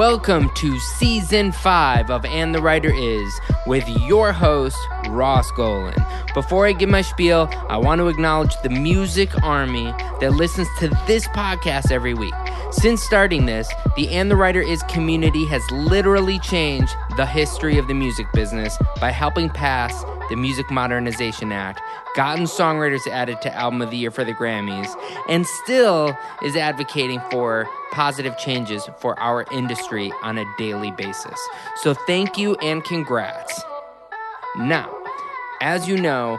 Welcome to season five of And the Writer Is with your host, Ross Golan. Before I give my spiel, I want to acknowledge the music army that listens to this podcast every week. Since starting this, the And the Writer Is community has literally changed the history of the music business by helping pass the Music Modernization Act, gotten songwriters added to Album of the Year for the Grammys, and still is advocating for positive changes for our industry on a daily basis. So thank you and congrats. Now, as you know,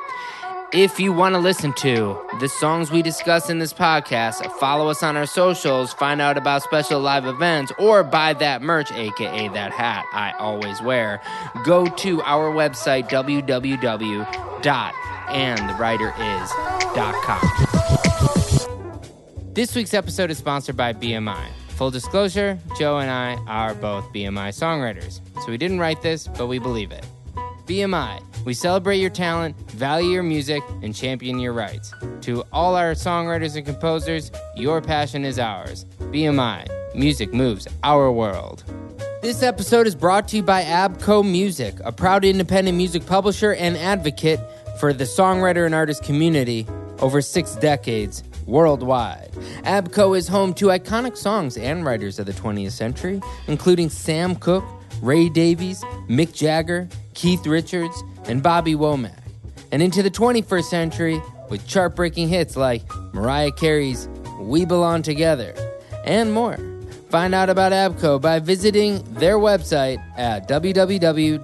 If you want to listen to the songs we discuss in this podcast, follow us on our socials, find out about special live events, or buy that merch, aka that hat I always wear, go to our website, www.andthewriteris.com. This week's episode is sponsored by BMI. Full disclosure, Joe and I are both BMI songwriters. So we didn't write this, but we believe it. BMI. We celebrate your talent, value your music, and champion your rights. To all our songwriters and composers, your passion is ours. BMI. Music moves our world. This episode is brought to you by ABKCO Music, a proud independent music publisher and advocate for the songwriter and artist community over six decades worldwide. ABKCO is home to iconic songs and writers of the 20th century, including Sam Cooke, Ray Davies, Mick Jagger, Keith Richards, and Bobby Womack. And into the 21st century with chart breaking hits like Mariah Carey's We Belong Together and more. Find out about ABKCO by visiting their website at www.abkco.com.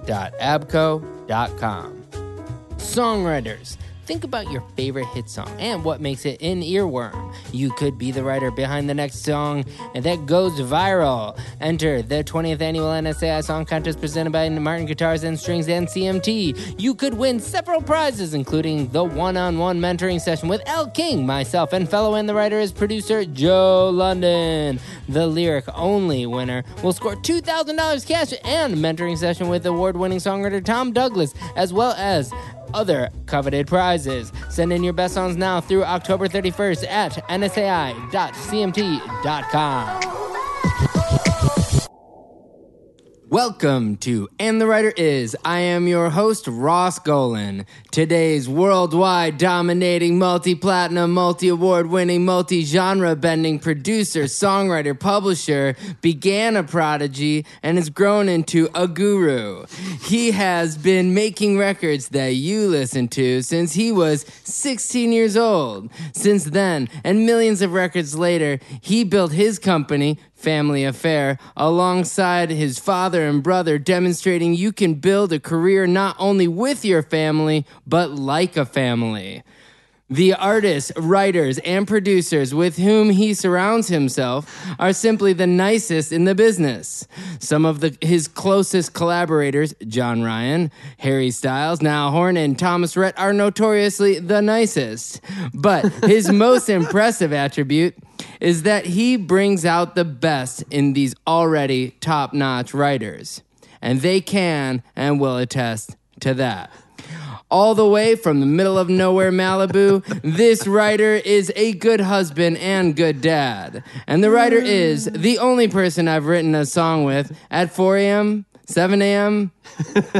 Songwriters. Think about your favorite hit song and what makes it an earworm. You could be the writer behind the next song that goes viral. Enter the 20th annual NSAI Song Contest presented by Martin Guitars and Strings and CMT. You could win several prizes, including the one on one mentoring session with Elle King, myself, and fellow and the writer is producer Joe London. The lyric only winner will score $2,000 cash and mentoring session with award winning songwriter Tom Douglas, as well as other coveted prizes. Send in your best songs now through October 31st at nsai.cmt.com. Welcome to And the Writer Is. I am your host, Ross Golan. Today's worldwide dominating, multi platinum, multi award winning, multi genre bending producer, songwriter, publisher began a prodigy and has grown into a guru. He has been making records that you listen to since he was 16 years old. Since then, and millions of records later, he built his company, family affair alongside his father and brother, demonstrating you can build a career not only with your family, but like a family. The artists, writers, and producers with whom he surrounds himself are simply the nicest in the business. Some of the, his closest collaborators, John Ryan, Harry Styles, Niall Horan, and Thomas Rhett, are notoriously the nicest. But his most impressive attribute is that he brings out the best in these already top notch writers. And they can and will attest to that. All the way from the middle of nowhere, Malibu, this writer is a good husband and good dad. And the writer is the only person I've written a song with at 4 a.m., 7 a.m.,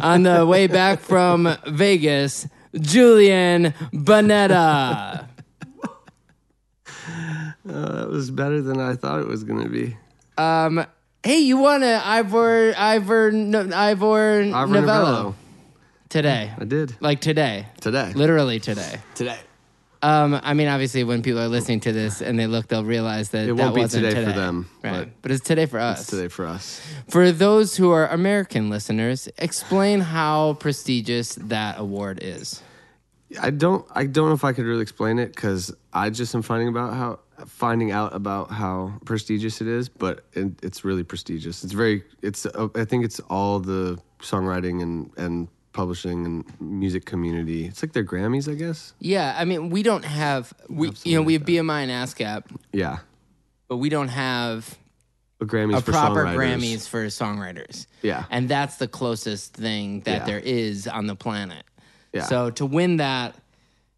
on the way back from Vegas, Julian Bunetta. Uh, that was better than I thought it was going to be. Um, hey, you won a Ivor Ivor no, Ivor, Ivor Novello Novello. Today. I did. Like today. Today. Literally today. Today. Um, I mean, obviously, when people are listening to this and they look, they'll realize that It that won't be wasn't today today for them, right? but But, it's today for us. It's today for us. For those who are American listeners, explain how prestigious that award is. I don't. I don't know if I could really explain it because I just am finding about how finding out about how prestigious it is. But it, it's really prestigious. It's very. It's. Uh, I think it's all the songwriting and and publishing and music community. It's like their Grammys, I guess. Yeah, I mean, we don't have we you know we have BMI and ASCAP, Yeah, but we don't have but Grammys a for proper songwriters. Grammys for songwriters. Yeah. and that's the closest thing that Yeah. there is on the planet. Yeah. So to win that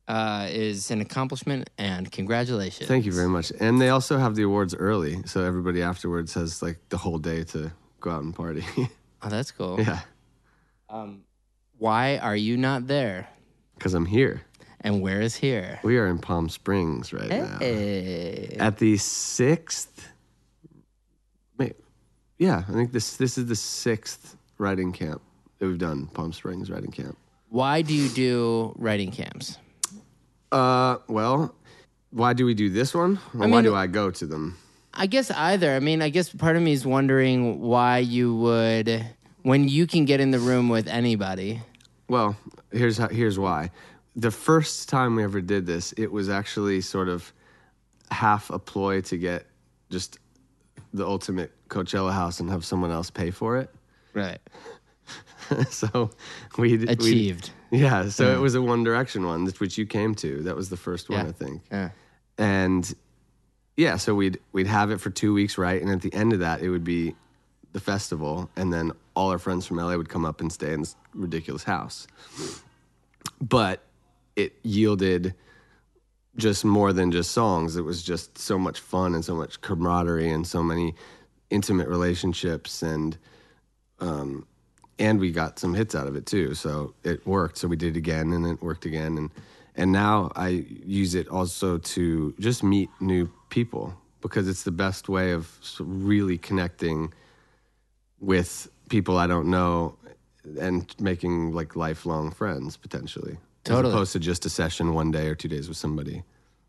uh, is an accomplishment, and congratulations. Thank you very much. And they also have the awards early, so everybody afterwards has like the whole day to go out and party. Oh, that's cool. yeah, Why are you not there? because I'm here. And where is here? We are in Palm Springs right now. At the sixth. Wait, yeah, I think this this is the sixth writing camp that we've done. Palm Springs writing camp. Why do you do writing camps? Uh, well, why do we do this one? Or why mean- do I go to them? I guess either. I mean, I guess part of me is wondering why you would, when you can get in the room with anybody. Well, here's how, here's why. The first time we ever did this, it was actually sort of half a ploy to get just the ultimate Coachella house and have someone else pay for it. Right. so we Achieved. Yeah, so it mm. was a One Direction one, which you came to. That was the first one, Yeah. I think. Yeah. And yeah, so we'd we'd have it for two weeks, right? And at the end of that, it would be the festival, and then all our friends from LA would come up and stay in this ridiculous house. But it yielded just more than just songs. It was just so much fun and so much camaraderie and so many intimate relationships and um, and we got some hits out of it too. So it worked. So we did it again, and it worked again, and and now I use it also to just meet new people because it's the best way of really connecting with people I don't know and making like lifelong friends potentially. Totally. As opposed to just a session one day or two days with somebody.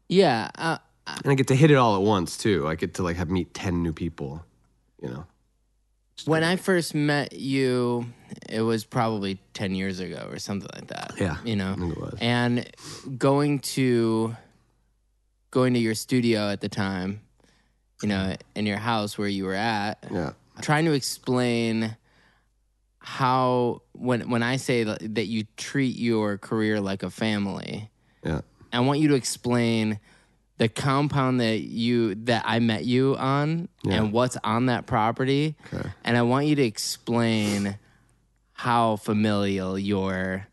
Yeah. Uh, And I get to hit it all at once too. I get to like have meet 10 new people, you know. when I first met you, it was probably 10 years ago or something like that. Yeah, You know? It was. And going to going to your studio at the time, you know, in your house where you were at, Yeah. Trying to explain how when when I say that you treat your career like a family, Yeah. I want you to explain the compound that you that I met you on Yeah. and what's on that property. Okay. And I want you to explain how familial your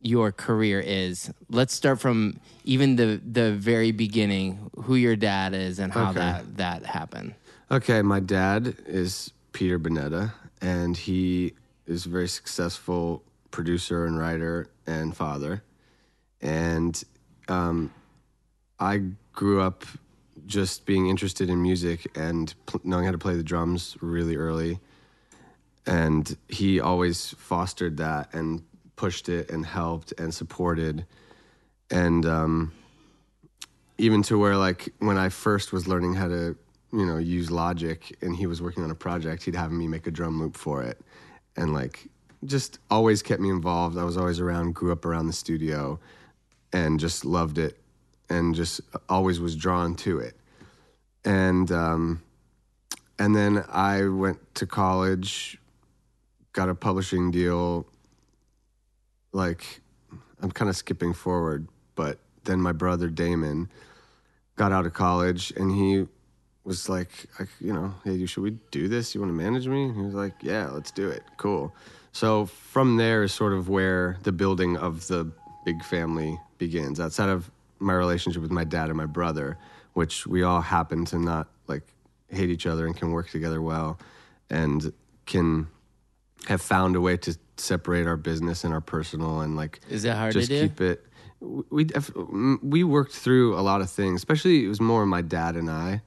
your career is. Let's start from even the the very beginning, who your dad is and how Okay. that that happened. Okay, my dad is Peter Bunetta, and he is a very successful producer and writer and father. And um, I grew up just being interested in music and pl- knowing how to play the drums really early. And he always fostered that and pushed it and helped and supported. And um, even to where like when I first was learning how to, you know, use Logic and he was working on a project, he'd have me make a drum loop for it. And like just always kept me involved. I was always around, grew up around the studio and just loved it and just always was drawn to it. And um and then I went to college, got a publishing deal like I'm kind of skipping forward, but then my brother Damon got out of college and he was like, I, you know, hey, should we do this? You want to manage me? He was like, yeah, let's do it. Cool. So from there is sort of where the building of the big family begins. Outside of my relationship with my dad and my brother, which we all happen to not like hate each other and can work together well and can have found a way to separate our business and our personal and like Is that hard to just do? keep it we we worked through a lot of things. Especially it was more my dad and I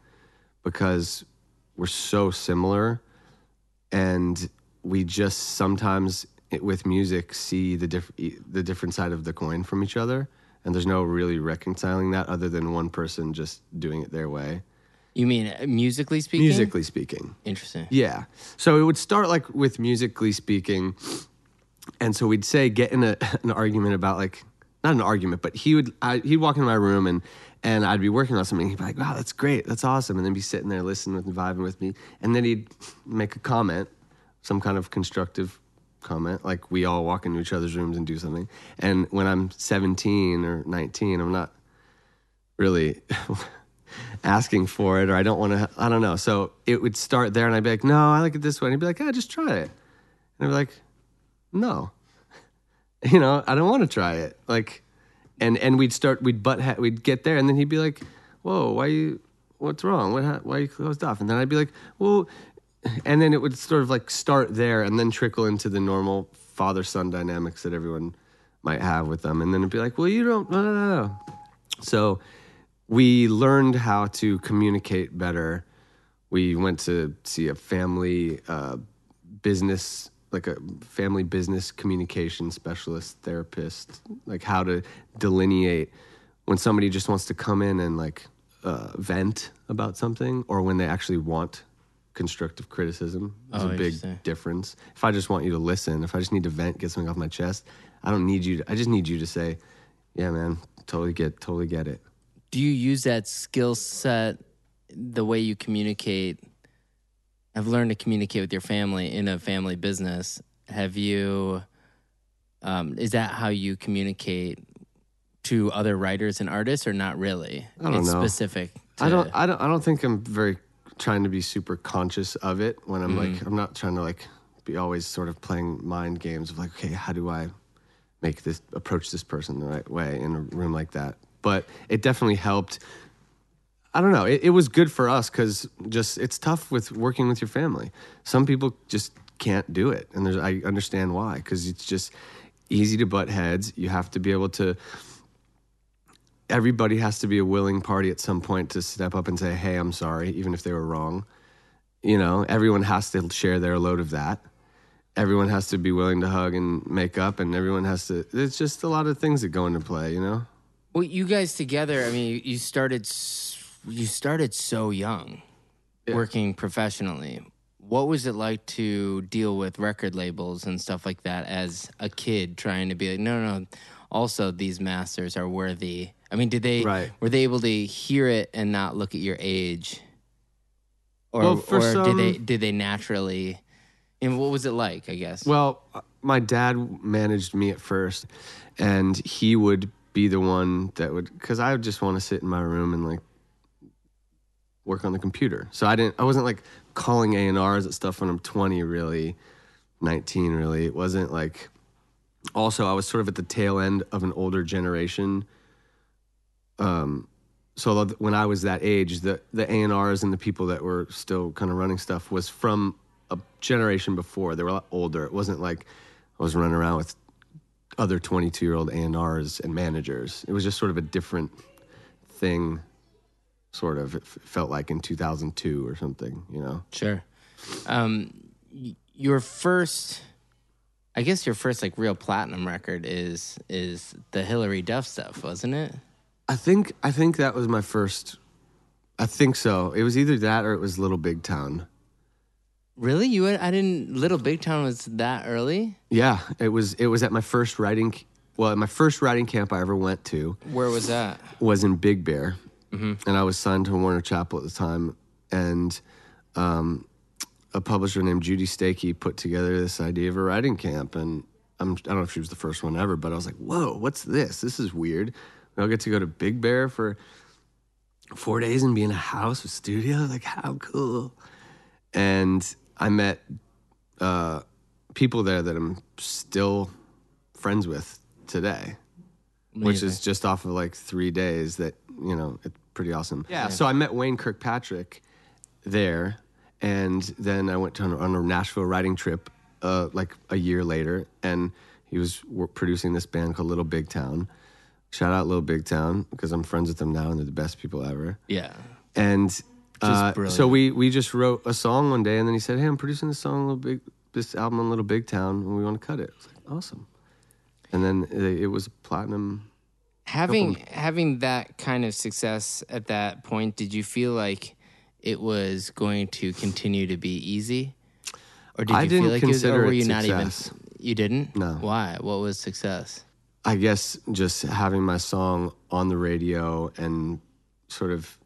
because we're so similar, and we just sometimes with music see the diff- the different side of the coin from each other, and there's no really reconciling that other than one person just doing it their way. You mean uh, musically speaking? Musically speaking. Interesting. Yeah. So it would start like with musically speaking. And so we'd say get in a, an argument about like not an argument, but he would I, he'd walk into my room and and I'd be working on something. He'd be like, "Wow, that's great, that's awesome," and then be sitting there listening with me, vibing with me, and then he'd make a comment, some kind of constructive comment, like we all walk into each other's rooms and do something. And when I'm 17 or 19, I'm not really asking for it or I don't want to, I don't know. So it would start there and I'd be like, no, I like it this way. And he'd be like, yeah, just try it. And I'd be like, no, you know, I don't want to try it. Like, and, and we'd start, we'd butt, ha- we'd get there and then he'd be like, whoa, why you, what's wrong? What, ha- why you closed off? And then I'd be like, well, and then it would sort of like start there and then trickle into the normal father son dynamics that everyone might have with them. And then it'd be like, well, you don't, no, no, no, no. So we learned how to communicate better. We went to see a family uh, business, like a family business communication specialist, therapist, like how to delineate when somebody just wants to come in and like uh, vent about something or when they actually want constructive criticism. There's Oh, a big difference. If I just want you to listen, if I just need to vent, get something off my chest, I don't need you. To, I just need you to say, "Yeah, man, totally get, totally get it." Do you use that skill set the way you communicate? I've learned to communicate with your family in a family business. Have you? Um, is that how you communicate to other writers and artists, or not really? I don't it's know. Specific. To, I don't. I don't. I don't think I'm very trying to be super conscious of it when I'm like. I'm not trying to like be always sort of playing mind games of like, okay, how do I make this approach this person the right way in a room like that? But it definitely helped. I don't know. It, it was good for us because just it's tough with working with your family. Some people just can't do it, and there's I understand why because it's just easy to butt heads. You have to be able to everybody has to be a willing party at some point to step up and say, "Hey, I'm sorry," even if they were wrong. You know, everyone has to share their load of that. Everyone has to be willing to hug and make up, and everyone has to. There's just a lot of things that go into play, you know. Well, you guys together. I mean, you started. You started so young, working professionally. What was it like to deal with record labels and stuff like that as a kid, trying to be like, no, no. Also, these masters are worthy. I mean, did they? Right. Were they able to hear it and not look at your age? Or, Well, for or did they? Did they naturally? And what was it like? I guess. Well, uh, my dad managed me at first, and he would be the one that would, because I would just want to sit in my room and like work on the computer. So I didn't, I wasn't like calling A and R's at stuff when I'm 20, really, 19, really. It wasn't like. Also, I was sort of at the tail end of an older generation. Um, so when I was that age, the the A and R's and the people that were still kind of running stuff was from a generation before. They were a lot older. It wasn't like I was running around with other 22 year old A and R's and managers. It was just sort of a different thing. Sort of, it f- felt like in 2002 or something. You know. Sure. Um, y- your first, I guess your first like real platinum record is is the Hilary Duff stuff, wasn't it? I think I think that was my first. I think so. It was either that or it was Little Big Town. Really? You? I didn't. Little Big Town was that early. Yeah, it was. It was at my first writing. Well, at my first writing camp I ever went to Where was that? was in Big Bear, and I was signed to Warner Chappell at the time, and um, a publisher named Judy Stakee put together this idea of a writing camp, and I'm, I don't know if she was the first one ever, but I was like, "Whoa, what's this? This is weird." We all get to go to Big Bear for four days and be in a house with studio. Like, how cool! And I met uh, people there that I'm still friends with today which is just off of like three days that you know it's pretty awesome yeah, so i met wayne kirkpatrick there and then i went to on a nashville writing trip uh, like a year later and he was producing this band called little big town Shout out Little Big Town because I'm friends with them now and they're the best people ever. Yeah. And uh, so we we just wrote a song one day, and then he said, "Hey, I'm producing this song, Little Big, this album on Little Big Town, and we want to cut it." I was like, "Awesome!" And then it, it was platinum. Having having that kind of success at that point, did you feel like it was going to continue to be easy, or did you I feel didn't like it was, or were it you not success. even? You didn't. No. Why? What was success? I guess just having my song on the radio and sort of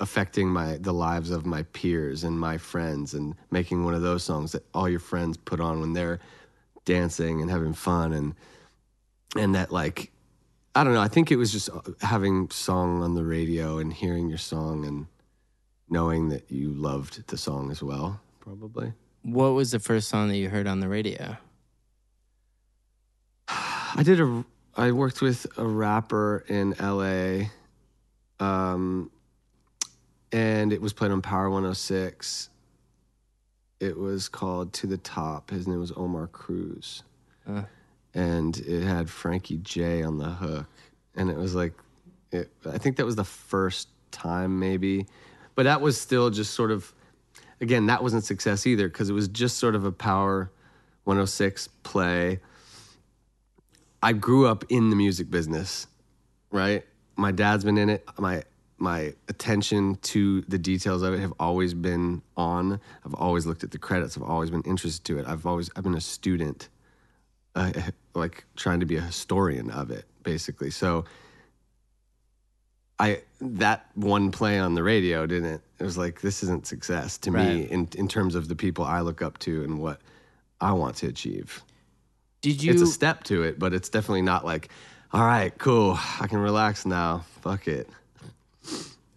affecting my the lives of my peers and my friends and making one of those songs that all your friends put on when they're dancing and having fun and and that like I don't know I think it was just having song on the radio and hearing your song and knowing that you loved the song as well probably What was the first song that you heard on the radio? I did a. I worked with a rapper in L.A. Um, and it was played on Power 106. It was called "To the Top." His name was Omar Cruz, Uh. And it had Frankie J on the hook, and it was like, it, I think that was the first time maybe, but that was still just sort of, again, that wasn't success either because it was just sort of a Power 106 play. I grew up in the music business, right? My dad's been in it. My my attention to the details of it have always been on. I've always looked at the credits. I've always been interested to it. I've always I've been a student, like trying to be a historian of it, basically. So I that one play on the radio didn't. It was like this isn't success to me in in terms of the people I look up to and what I want to achieve Did you? it's a step to it, but it's definitely not like, all right, cool, I can relax now. Fuck it.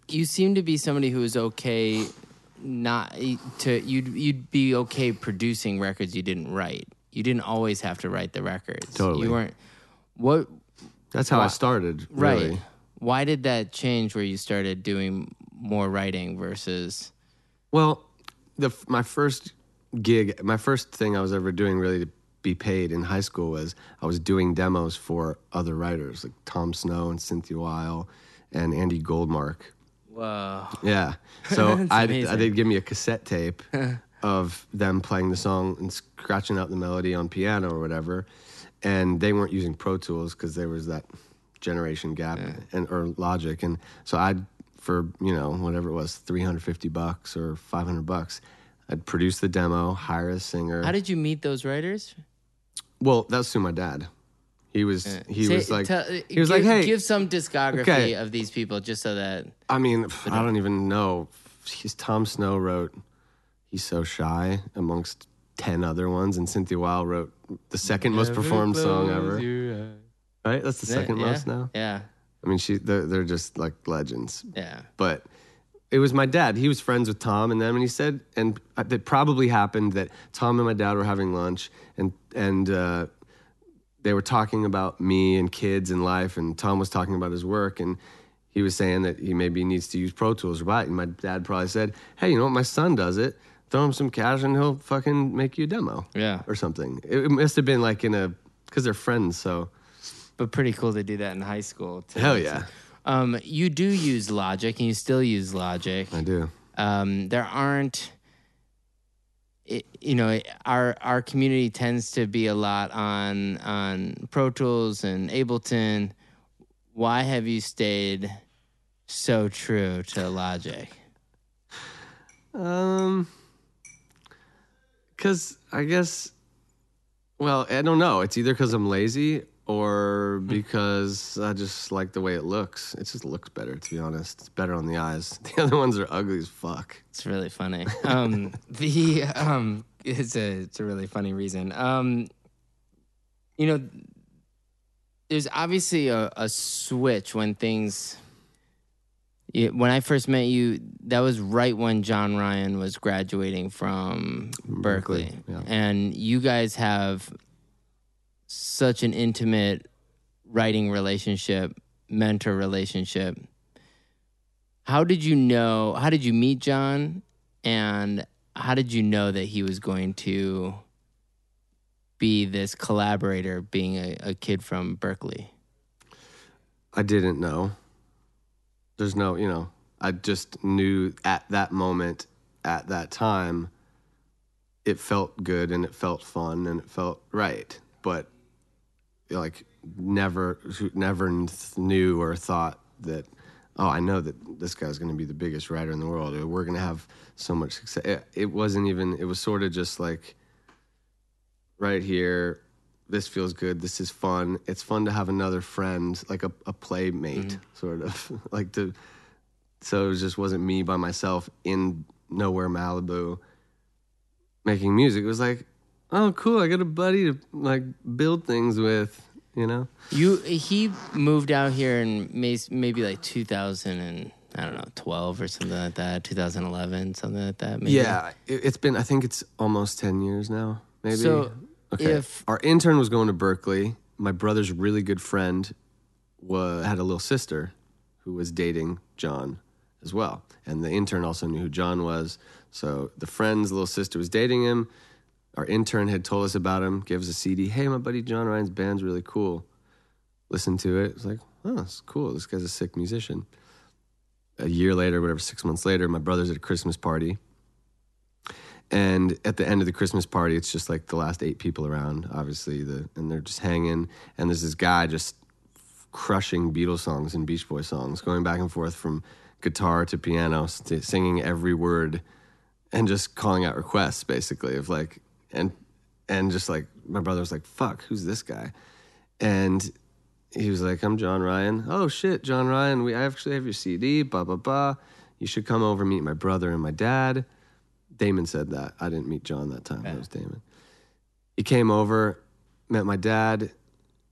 you seem to be somebody who is okay not to you'd you'd be okay producing records you didn't write. You didn't always have to write the records. Totally. You weren't what That's how Why- I started. right. Why did that change where you started doing more writing versus Well, the my first gig, my first thing I was ever doing really to be paid in high school was I was doing demos for other writers like Tom Snow and Cynthia Weil and Andy Goldmark. Wow. Yeah. So I amazing. they'd give me a cassette tape of them playing the song and scratching out the melody on piano or whatever, and they weren't using Pro Tools because there was that generation gap and or Logic, and so I'd for you know whatever it was, three hundred fifty bucks or five hundred bucks, I'd produce the demo, hire a singer. How did you meet those writers? well, that was through my dad. He was he Say- was like tell- he was give, like hey give some discography Okay. of these people just so that I mean, I don't even know. He's Tom Snow wrote "He's So Shy" amongst ten other ones, and Cynthia Weil wrote the second most performed song ever. Right? That's the second yeah, most now. Yeah. I mean, she they're, they're just like legends. Yeah. But it was my dad. He was friends with Tom and them, and he said, and it probably happened that Tom and my dad were having lunch, and and uh, they were talking about me and kids and life, and Tom was talking about his work, and he was saying that he maybe needs to use Pro Tools or what, and my dad probably said, "Hey, you know what? My son does it. Throw him some cash, and he'll fucking make you a demo." Yeah. or something. It, it must have been like in a because they're friends, so But pretty cool to do that in high school. Too. hell yeah, Um, you do use Logic, and you still use Logic. I do. Um, there aren't, it, you know, our our community tends to be a lot on on Pro Tools and Ableton. Why have you stayed so true to Logic? Um, because I guess, well, I don't know. It's either because I'm lazy or because I just like the way it looks. It just looks better, to be honest. It's better on the eyes. The other ones are ugly as fuck. It's really funny. Um, the um, it's a it's a really funny reason. Um, you know, there's obviously a, a switch when things. Yeah, when I first met you, that was right when John Ryan was graduating from Berklee, Berklee, yeah. and you guys have such an intimate writing relationship, mentor relationship. How did you know? How did you meet John? And how did you know that he was going to be this collaborator, being a, a kid from Berklee? I didn't know. There's no, you know, I just knew at that moment, at that time, it felt good and it felt fun and it felt right. But like never, never knew or thought that, oh, I know that this guy's going to be the biggest writer in the world. Or we're going to have so much success. It, it wasn't even. It was sort of just like right here. This feels good. This is fun. It's fun to have another friend, like a, a playmate, mm-hmm. sort of like to. So it just wasn't me by myself in nowhere Malibu making music. It was like, oh, cool. I got a buddy to like build things with. You know. You he moved out here in maybe like 2000 and I don't know 12 or something like that. 2011, something like that. Maybe. Yeah, it, it's been. I think it's almost 10 years now. Maybe. So okay. if our intern was going to Berklee, my brother's really good friend was, had a little sister who was dating John as well, and the intern also knew who John was. So the friend's little sister was dating him. Our intern had told us about him, gave us a CD. Hey, my buddy John Ryan's band's really cool. Listen to it. It's like, oh, it's cool. This guy's a sick musician. A year later, whatever, six months later, my brother's at a Christmas party. And at the end of the Christmas party, it's just like the last eight people around, obviously, the, and they're just hanging. And there's this guy just crushing Beatles songs and Beach Boy songs, going back and forth from guitar to piano, singing every word and just calling out requests basically of like and and just like my brother was like fuck who's this guy? And he was like i'm john ryan. Oh shit john ryan we I actually have your cd blah blah blah. You should come over meet my brother and my dad damon said that i didn't meet john that time yeah. it was damon he came over met my dad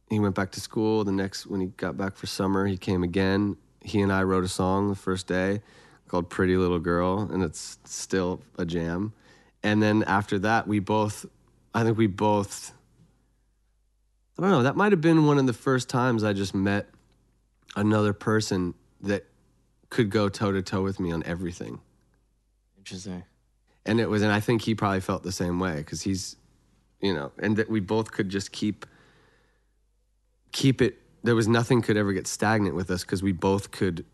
he went back to school the next when he got back for summer he came again he and i wrote a song the first day called Pretty Little Girl, and it's still a jam. And then after that, we both, I think we both, I don't know, that might have been one of the first times I just met another person that could go toe to toe with me on everything. Interesting. And it was, and I think he probably felt the same way because he's, you know, and that we both could just keep, keep it. There was nothing could ever get stagnant with us because we both could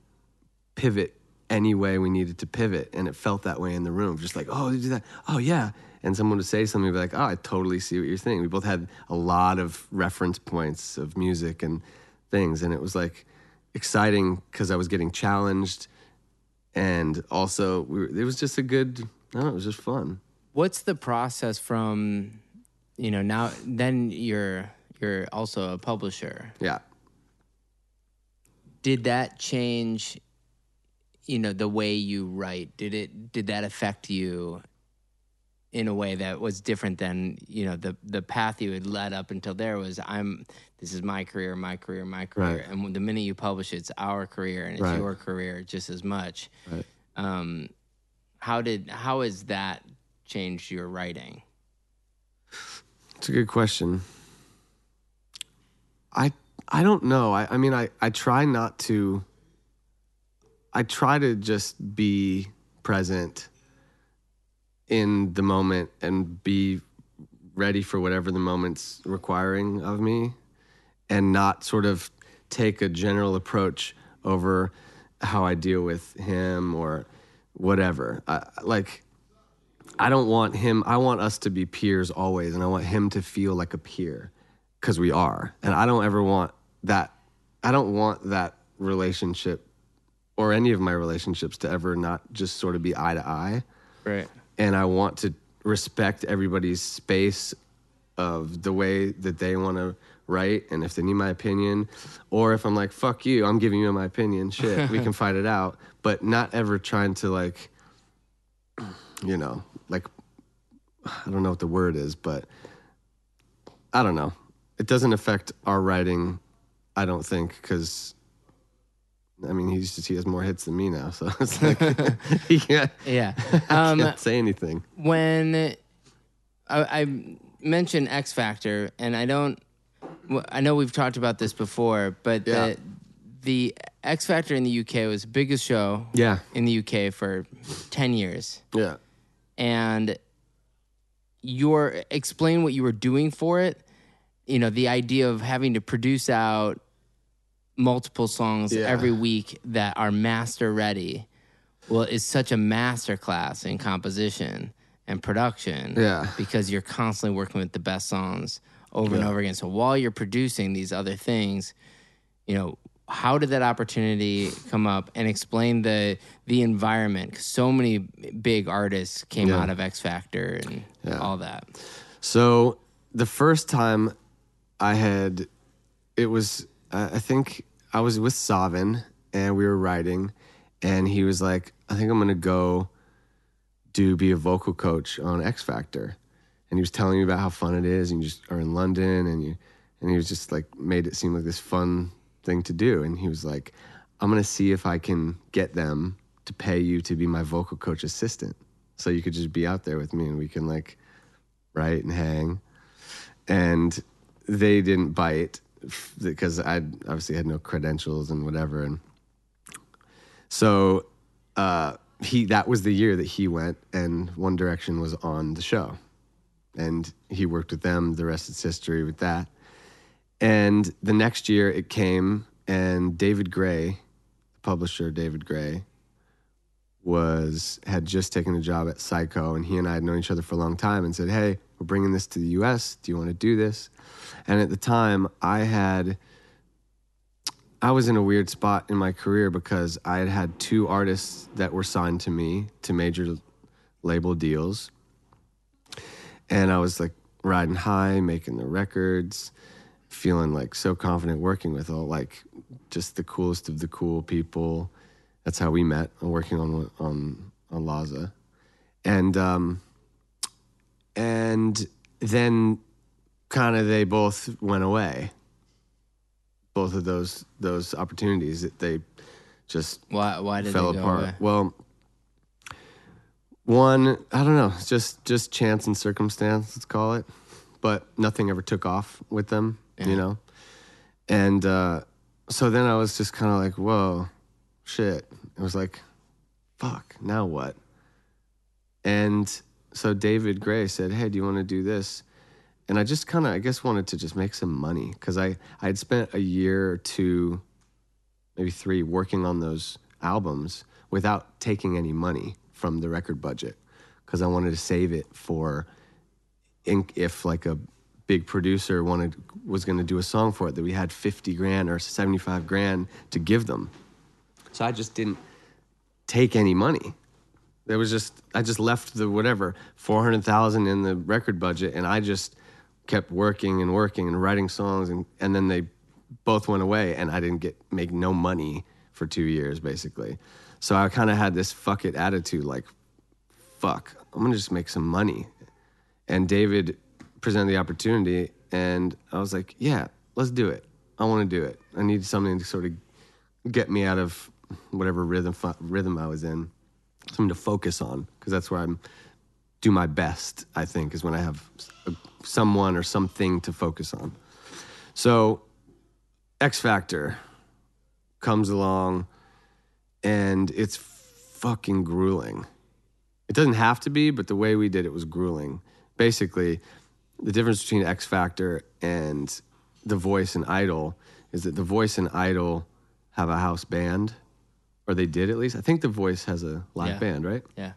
pivot any way we needed to pivot. And it felt that way in the room, just like, oh, you do that. Oh, yeah. And someone would say something, be like, oh, I totally see what you're saying. We both had a lot of reference points of music and things. And it was like exciting because I was getting challenged. And also, we were, it was just a good, I it was just fun. What's the process from, you know, now, then you're, you're also a publisher. Yeah. Did that change you know the way you write did it did that affect you in a way that was different than you know the the path you had led up until there was i'm this is my career my career my career right. and the minute you publish it, it's our career and it's right. your career just as much right. um, how did how has that changed your writing? It's a good question. I i don't know. I i mean i i try not to I try to just be present in the moment and be ready for whatever the moment's requiring of me and not sort of take a general approach over how I deal with him or whatever. I, like, I don't want him, I want us to be peers always, and I want him to feel like a peer because we are. And I don't ever want that, I don't want that relationship or any of my relationships to ever not just sort of be eye to eye. Right. And I want to respect everybody's space of the way that they want to write and if they need my opinion or if I'm like fuck you, I'm giving you my opinion, shit, we can fight it out, but not ever trying to like you know, like I don't know what the word is, but I don't know. It doesn't affect our writing I don't think cuz I mean, he's just, he has more hits than me now, so it's like can't. Yeah, um, can't say anything. When I, I mentioned X Factor, and I don't. I know we've talked about this before, but yeah. the the X Factor in the UK was the biggest show. Yeah. in the UK for ten years. Yeah, and your explain what you were doing for it. You know, the idea of having to produce out multiple songs Yeah. every week that are master ready. Well, it's such a master class in composition and production. Yeah. Because you're constantly working with the best songs over and over again. So while you're producing these other things, you know, how did that opportunity come up and explain the the environment? 'Cause so many big artists came Yeah. out of X Factor and Yeah. all that. So the first time I had, it was I I think I was with Savan and we were writing, and he was like, "I think I'm gonna go do be a vocal coach on X Factor," and he was telling me about how fun it is, and you just are in London, and you, and he was just like made it seem like this fun thing to do, and he was like, "I'm gonna see if I can get them to pay you to be my vocal coach assistant, so you could just be out there with me, and we can like." write and hang. And they didn't bite because I obviously had no credentials and whatever. And so uh, he that was the year that he went, and One Direction was on the show, and he worked with them. The rest is history with that. And the next year it came, and David Gray, the publisher David Gray, was had just taken a job at Syco, and he and I had known each other for a long time, and said, "Hey, we're bringing this to the U.S. Do you want to do this?" And at the time, I had I was in a weird spot in my career because I had had two artists that were signed to me to major label deals, and I was like riding high, making the records, feeling like so confident working with all like just the coolest of the cool people. That's how we met, working on on on Laza, and um, and then kind of they both went away. Both of those those opportunities that they just Why why did fell they go apart. away? Well, one, I don't know, it's just just chance and circumstance, let's call it. But nothing ever took off with them, you know. And uh, so then I was just kind of like, whoa, shit. It was like, fuck, now what? And so David Gray said, hey, do you want to do this? And I just kind of, I guess, wanted to just make some money because I I had spent a year or two maybe three working on those albums without taking any money from the record budget because I wanted to save it for in, if like a big producer wanted was going to do a song for it that we had 50 grand or 75 grand to give them. So I just didn't take any money. There was just I just left the whatever 400,000 in the record budget and I just kept working and working and writing songs and and then they both went away and I didn't get make no money for 2 years basically. So I kind of had this fuck it attitude like fuck, I'm going to just make some money. And David presented the opportunity and I was like, yeah, let's do it. I want to do it. I need something to sort of get me out of whatever rhythm rhythm I was in, something to focus on because that's where I'm do my best. I think is when I have someone or something to focus on. So, X Factor comes along, and it's fucking grueling. It doesn't have to be, but the way we did it was grueling. Basically, the difference between X Factor and The Voice and Idol is that The Voice and Idol have a house band, or they did at least. I think The Voice has a live Yeah. band, right? Yeah.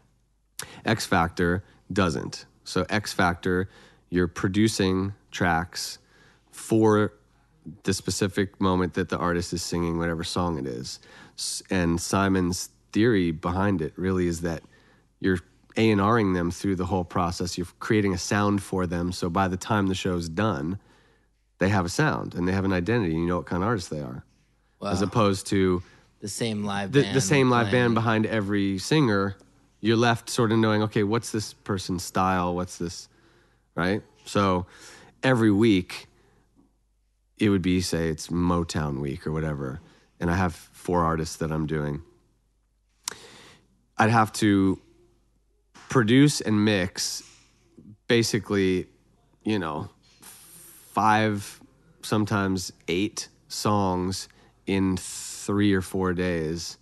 X Factor doesn't. So X Factor, you're producing tracks for the specific moment that the artist is singing whatever song it is. And Simon's theory behind it really is that you're A&Ring them through the whole process. You're creating a sound for them. So by the time the show's done, they have a sound and they have an identity. And you know what kind of artist they are. As opposed to The same live the, the same live playing. band behind every singer, you're left sort of knowing, okay, what's this person's style? What's this, right? So every week, it would be, say, it's Motown week or whatever, and I have four artists that I'm doing. I'd have to produce and mix basically, you know, five, sometimes eight songs in three or four days.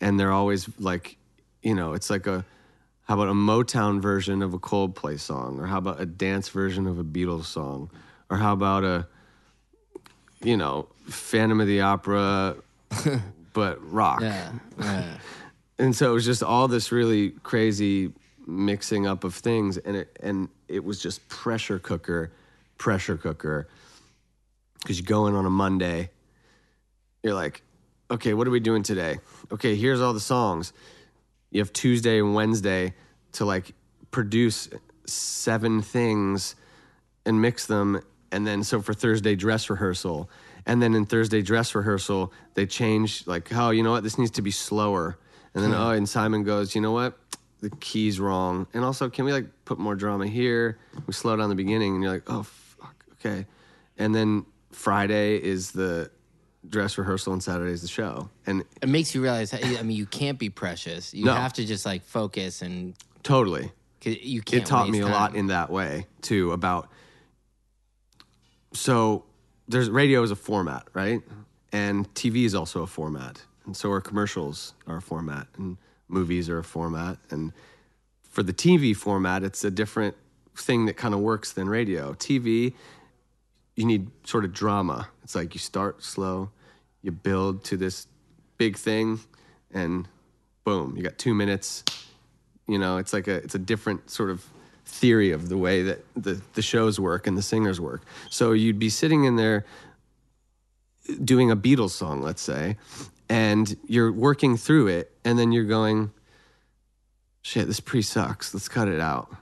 And they're always like, you know, it's like a, how about a Motown version of a Coldplay song? Or how about a dance version of a Beatles song? Or how about a, you know, Phantom of the Opera, but rock. Yeah. yeah. And so it was just all this really crazy mixing up of things, and it and it was just pressure cooker, pressure cooker. Because you go in on a Monday, you're like, okay, what are we doing today? Okay, here's all the songs. You have Tuesday and Wednesday to like produce seven things and mix them. And then so for Thursday dress rehearsal. And then in Thursday dress rehearsal, they change like, oh, you know what? This needs to be slower. And then, hmm. oh, and Simon goes, you know what? The key's wrong. And also, can we like put more drama here? We slow down the beginning and you're like, oh, fuck, okay. And then Friday is the dress rehearsal and Saturday is the show. And It makes you realize. I mean, you can't be precious. You No. have to just like focus and totally. 'cause you can't. it taught me a lot time. in that way too about so there's radio is a format right? And tv is also a format. And so are commercials are a format and movies are a format. And for the tv format it's a different thing that kind of works than radio. Tv you need sort of drama. It's like you start slow you build to this big thing and boom you got two minutes. You know it's like a it's a different sort of theory of the way that the, the shows work and the singers work. So you'd be sitting in there doing a beatles song let's say and you're working through it and then you're going shit this pre sucks. Let's cut it out.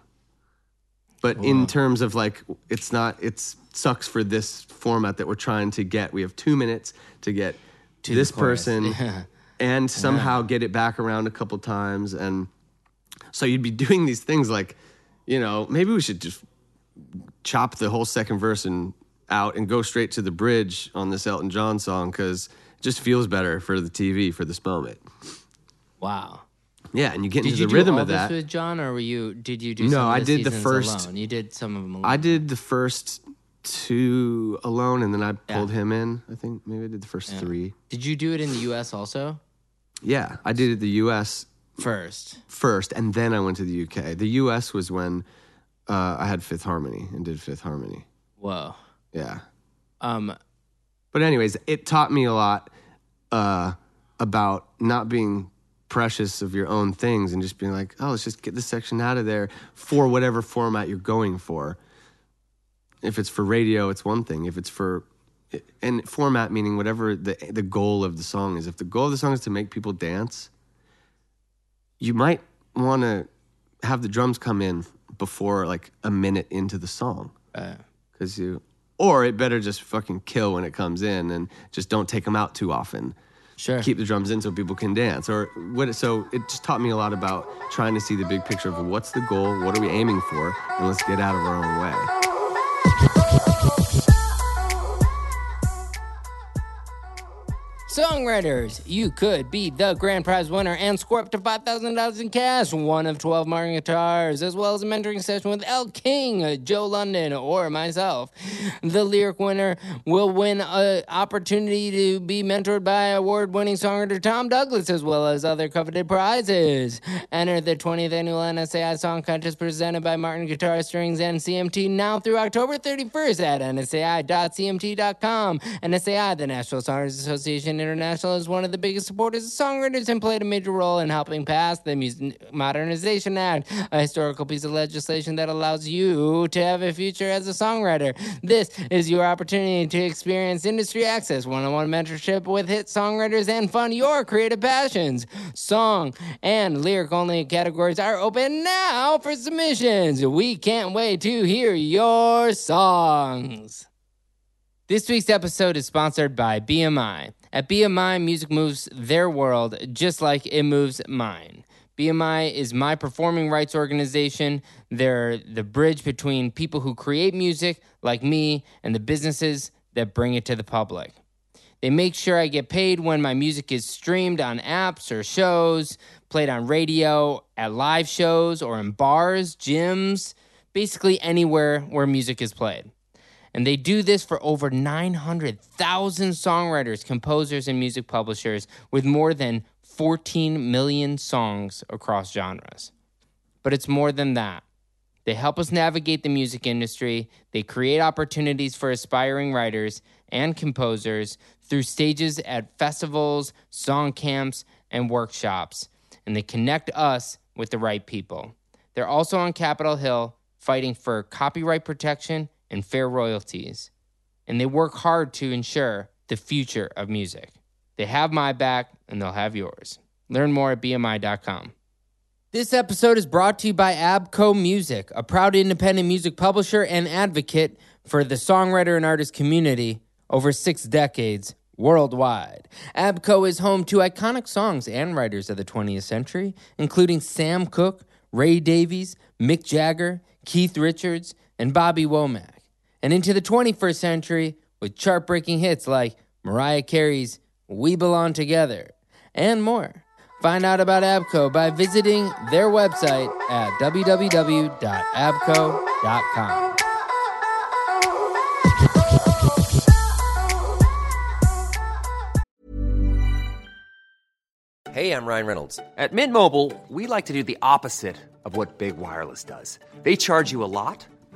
But in terms of like it's not it's sucks for this format that we're trying to get. We have two minutes to get To this person and somehow get it back around a couple times and so you'd be doing these things like, you know, maybe we should just chop the whole second verse and out and go straight to the bridge on this Elton John song because it just feels better for the TV for this moment. Wow. Yeah, and you get Did into you the all of that. this with John, or were you? Did you do? No, some of I did the first- Alone? You did some of them alone. I did the first two alone, and then I pulled him in. I think maybe I did the first three. Did you do it in the U.S. also? Yeah, I did it the U.S. First. first, and then I went to the U.K. The U.S. was when uh, I had Fifth Harmony and did Fifth Harmony. Whoa. Yeah. Um. But anyways, it taught me a lot uh, about not being precious of your own things and just being like, oh, let's just get this section out of there for whatever format you're going for. If it's for radio, it's one thing. If it's for and format meaning whatever the the goal of the song is. If the goal of the song is to make people dance, you might want to have the drums come in before like a minute into the song. Uh, because you or it better just fucking kill when it comes in and just don't take them out too often. Sure. keep the drums in so people can dance or what so it just taught me a lot about trying to see the big picture of what's the goal what are we aiming for and let's get out of our own way Songwriters, you could be the grand prize winner and score up to $5,000 in cash, one of 12 Martin guitars, as well as a mentoring session with Elle King, Joe London, or myself. The lyric winner will win an opportunity to be mentored by award winning songwriter Tom Douglas, as well as other coveted prizes. Enter the 20th annual NSAI Song Contest presented by Martin Guitar Strings and CMT now through October 31st at nsai.cmt.com. NSAI, the National Songwriters Association International, is one of the biggest supporters of songwriters and played a major role in helping pass the Mus- Modernization Act, a historical piece of legislation that allows you to have a future as a songwriter. This is your opportunity to experience industry access, one on one mentorship with hit songwriters, and fund your creative passions. Song and lyric only categories are open now for submissions. We can't wait to hear your songs. This week's episode is sponsored by BMI. At BMI, music moves their world just like it moves mine. BMI is my performing rights organization. They're the bridge between people who create music, like me, and the businesses that bring it to the public. They make sure I get paid when my music is streamed on apps or shows, played on radio, at live shows, or in bars, gyms, basically anywhere where music is played. And they do this for over 900,000 songwriters, composers, and music publishers with more than 14 million songs across genres. But it's more than that. They help us navigate the music industry. They create opportunities for aspiring writers and composers through stages at festivals, song camps, and workshops. And they connect us with the right people. They're also on Capitol Hill fighting for copyright protection and fair royalties. And they work hard to ensure the future of music. They have my back and they'll have yours. Learn more at BMI.com. This episode is brought to you by ABKCO Music, a proud independent music publisher and advocate for the songwriter and artist community over six decades worldwide. ABKCO is home to iconic songs and writers of the 20th century, including Sam Cooke, Ray Davies, Mick Jagger, Keith Richards, and Bobby Womack. And into the 21st century with chart breaking hits like Mariah Carey's We Belong Together and more. Find out about ABKCO by visiting their website at www.abkco.com. Hey, I'm Ryan Reynolds. At Mint Mobile, we like to do the opposite of what Big Wireless does. They charge you a lot,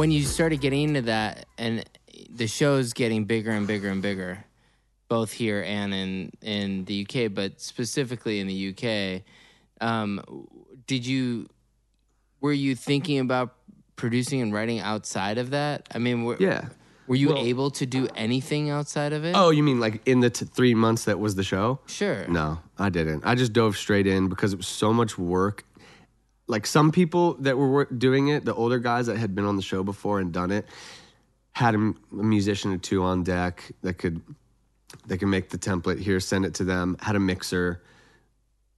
When you started getting into that and the show's getting bigger and bigger and bigger both here and in in the UK but specifically in the UK um, did you were you thinking about producing and writing outside of that I mean were, Yeah. were you Well- able to do anything outside of it Oh, you mean like in the t- three months that was the show? sure No, I didn't. I just dove straight in because it was so much work. Like some people that were doing it, the older guys that had been on the show before and done it, had a musician or two on deck that could they could make the template here, send it to them. Had a mixer,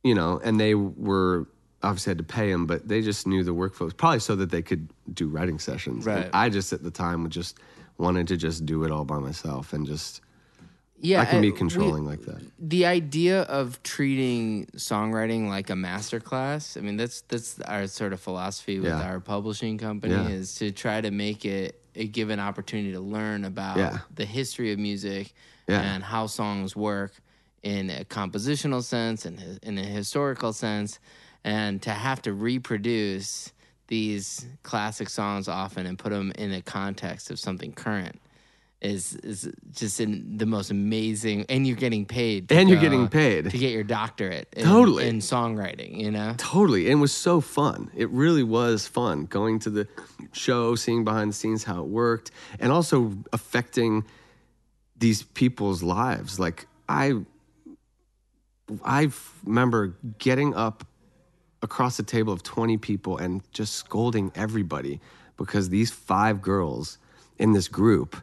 you know, and they were obviously had to pay them, but they just knew the workflows probably so that they could do writing sessions. And Right. I just at the time would just wanted to just do it all by myself and just yeah I can be uh, we- controlling like that. the idea of treating songwriting like a master class i mean that's that's our sort of philosophy with Yeah. our publishing company Yeah. is to try to make it a give an opportunity to learn about Yeah. the history of music and how songs work in a compositional sense and in a historical sense and to have to reproduce these classic songs often and put them in a context of something current is is just in the most amazing and you're getting paid And you're go- getting paid. to get your doctorate in, Totally. in songwriting you know Totally. And it was so fun. It really was fun going to the show, seeing behind the scenes how it worked, and also affecting these people's lives. Like i i remember getting up across a table of 20 people and just scolding everybody because these five girls in this group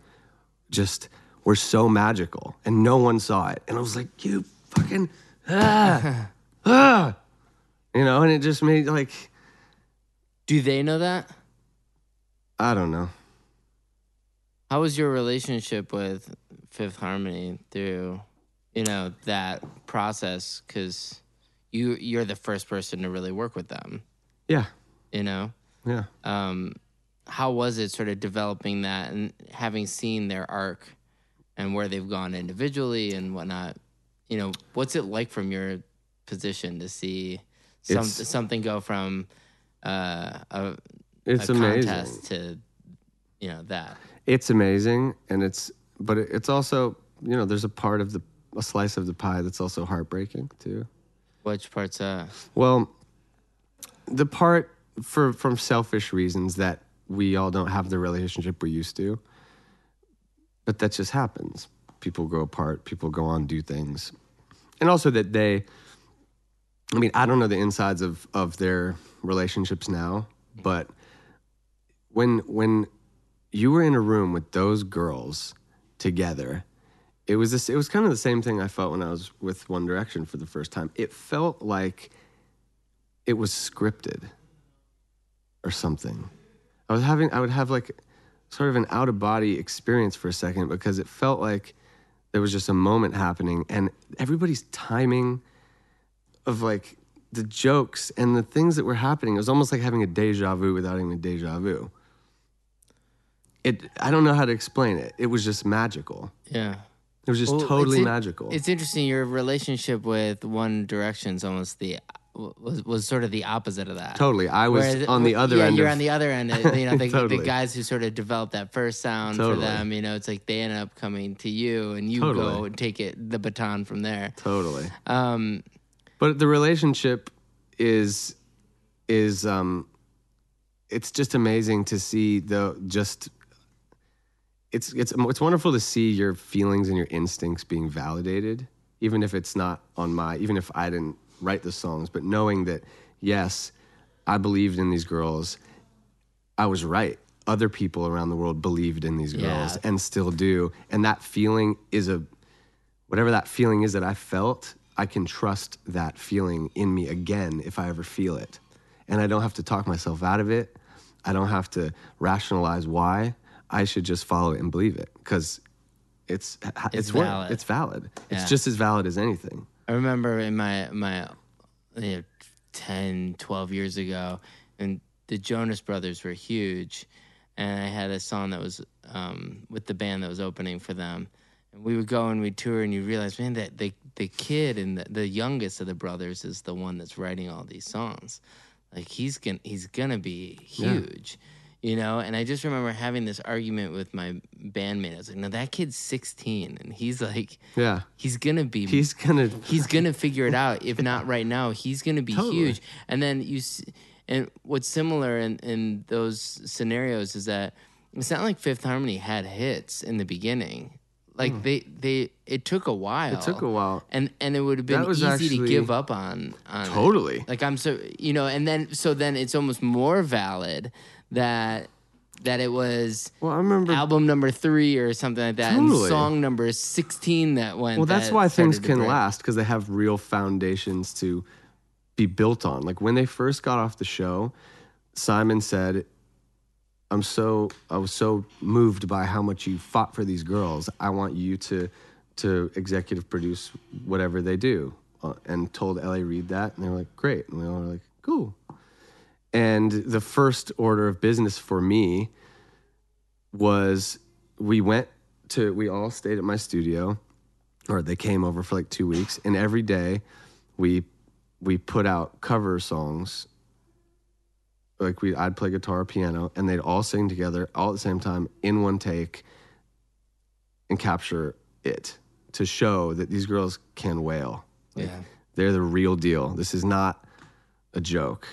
just were so magical and no one saw it. And I was like, you fucking ah, ah. You know, and it just made like do they know that I don't know. how was your relationship with fifth harmony through you know that process because you you're the first person to really work with them Yeah. you know Yeah. um, how was it sort of developing that and having seen their arc and where they've gone individually and whatnot? You know, what's it like from your position to see some, something go from uh, a, It's a amazing. contest to you know that? It's amazing and it's but it- it's also, you know, there's a part of the a slice of the pie that's also heartbreaking too. Which part's uh? Well, the part for from selfish reasons that we all don't have the relationship we used to. But that just happens. People grow apart, people go on, do things. And also that they, I mean, I don't know the insides of, of their relationships now, but when, when you were in a room with those girls together, it was this, it was kind of the same thing I felt when I was with One Direction for the first time. It felt like it was scripted or something. I was having, I would have like sort of an out of body experience for a second because it felt like there was just a moment happening and everybody's timing of like the jokes and the things that were happening. It was almost like having a deja vu without having a deja vu. It, I don't know how to explain it. It was just magical. Yeah. It was just Well, totally it's magical. It's interesting. Your relationship with One Direction's almost the was was sort of the opposite of that. Totally. I was Whereas- on the other yeah, end you're of- on the other end. Of, you know, the, the guys who sort of developed that first sound for them. You know, it's like they end up coming to you, and you go and take it the baton from there. totally. Um, But the relationship is is um it's just amazing to see the just it's it's it's wonderful to see your feelings and your instincts being validated even if it's not on my even if I didn't write the songs but knowing that yes I believed in these girls I was right other people around the world believed in these girls Yeah. and still do and that feeling is a whatever that feeling is that I felt, I can trust that feeling in me again if I ever feel it. And I don't have to talk myself out of it. I don't have to rationalize why. I should just follow it and believe it because it's it's It's valid. It's valid. Yeah. It's just as valid as anything. I remember in my my you know, 10, 12 years ago, and the Jonas Brothers were huge, and I had a song that was um, with the band that was opening for them, and we would go and we'd tour, and you realize, man, that the the kid and the, the youngest of the brothers is the one that's writing all these songs, like he's gonna he's gonna be huge. You know, and I just remember having this argument with my bandmate. I was like, "No, that kid's 16, and he's like, Yeah. he's gonna be He's gonna he's gonna figure it out. If not right now, he's gonna be Totally. huge. And then you, and what's similar in in those scenarios is that it's not like Fifth Harmony had hits in the beginning. Like hmm. they they it took a while. It took a while. and and it would have been easy to give up on. on it. Totally. Like I'm so you know, and then so then it's almost more valid that that it was Well, I remember album number three or something like that, and song number sixteen that went. Well, that's that why things can last because they have real foundations to be built on. Like when they first got off the show, Simon said, "I'm so I was so moved by how much you fought for these girls. I want you to to executive produce whatever they do." Uh, and told LA Reid that, and they were like, "Great," and we all were like, "Cool." And the first order of business for me was we went to we all stayed at my studio or they came over for like two weeks. And every day we we put out cover songs. Like we i'd play guitar or piano and they'd all sing together all at the same time in one take and capture it to show that these girls can wail. Like Yeah. they're the real deal. This is not a joke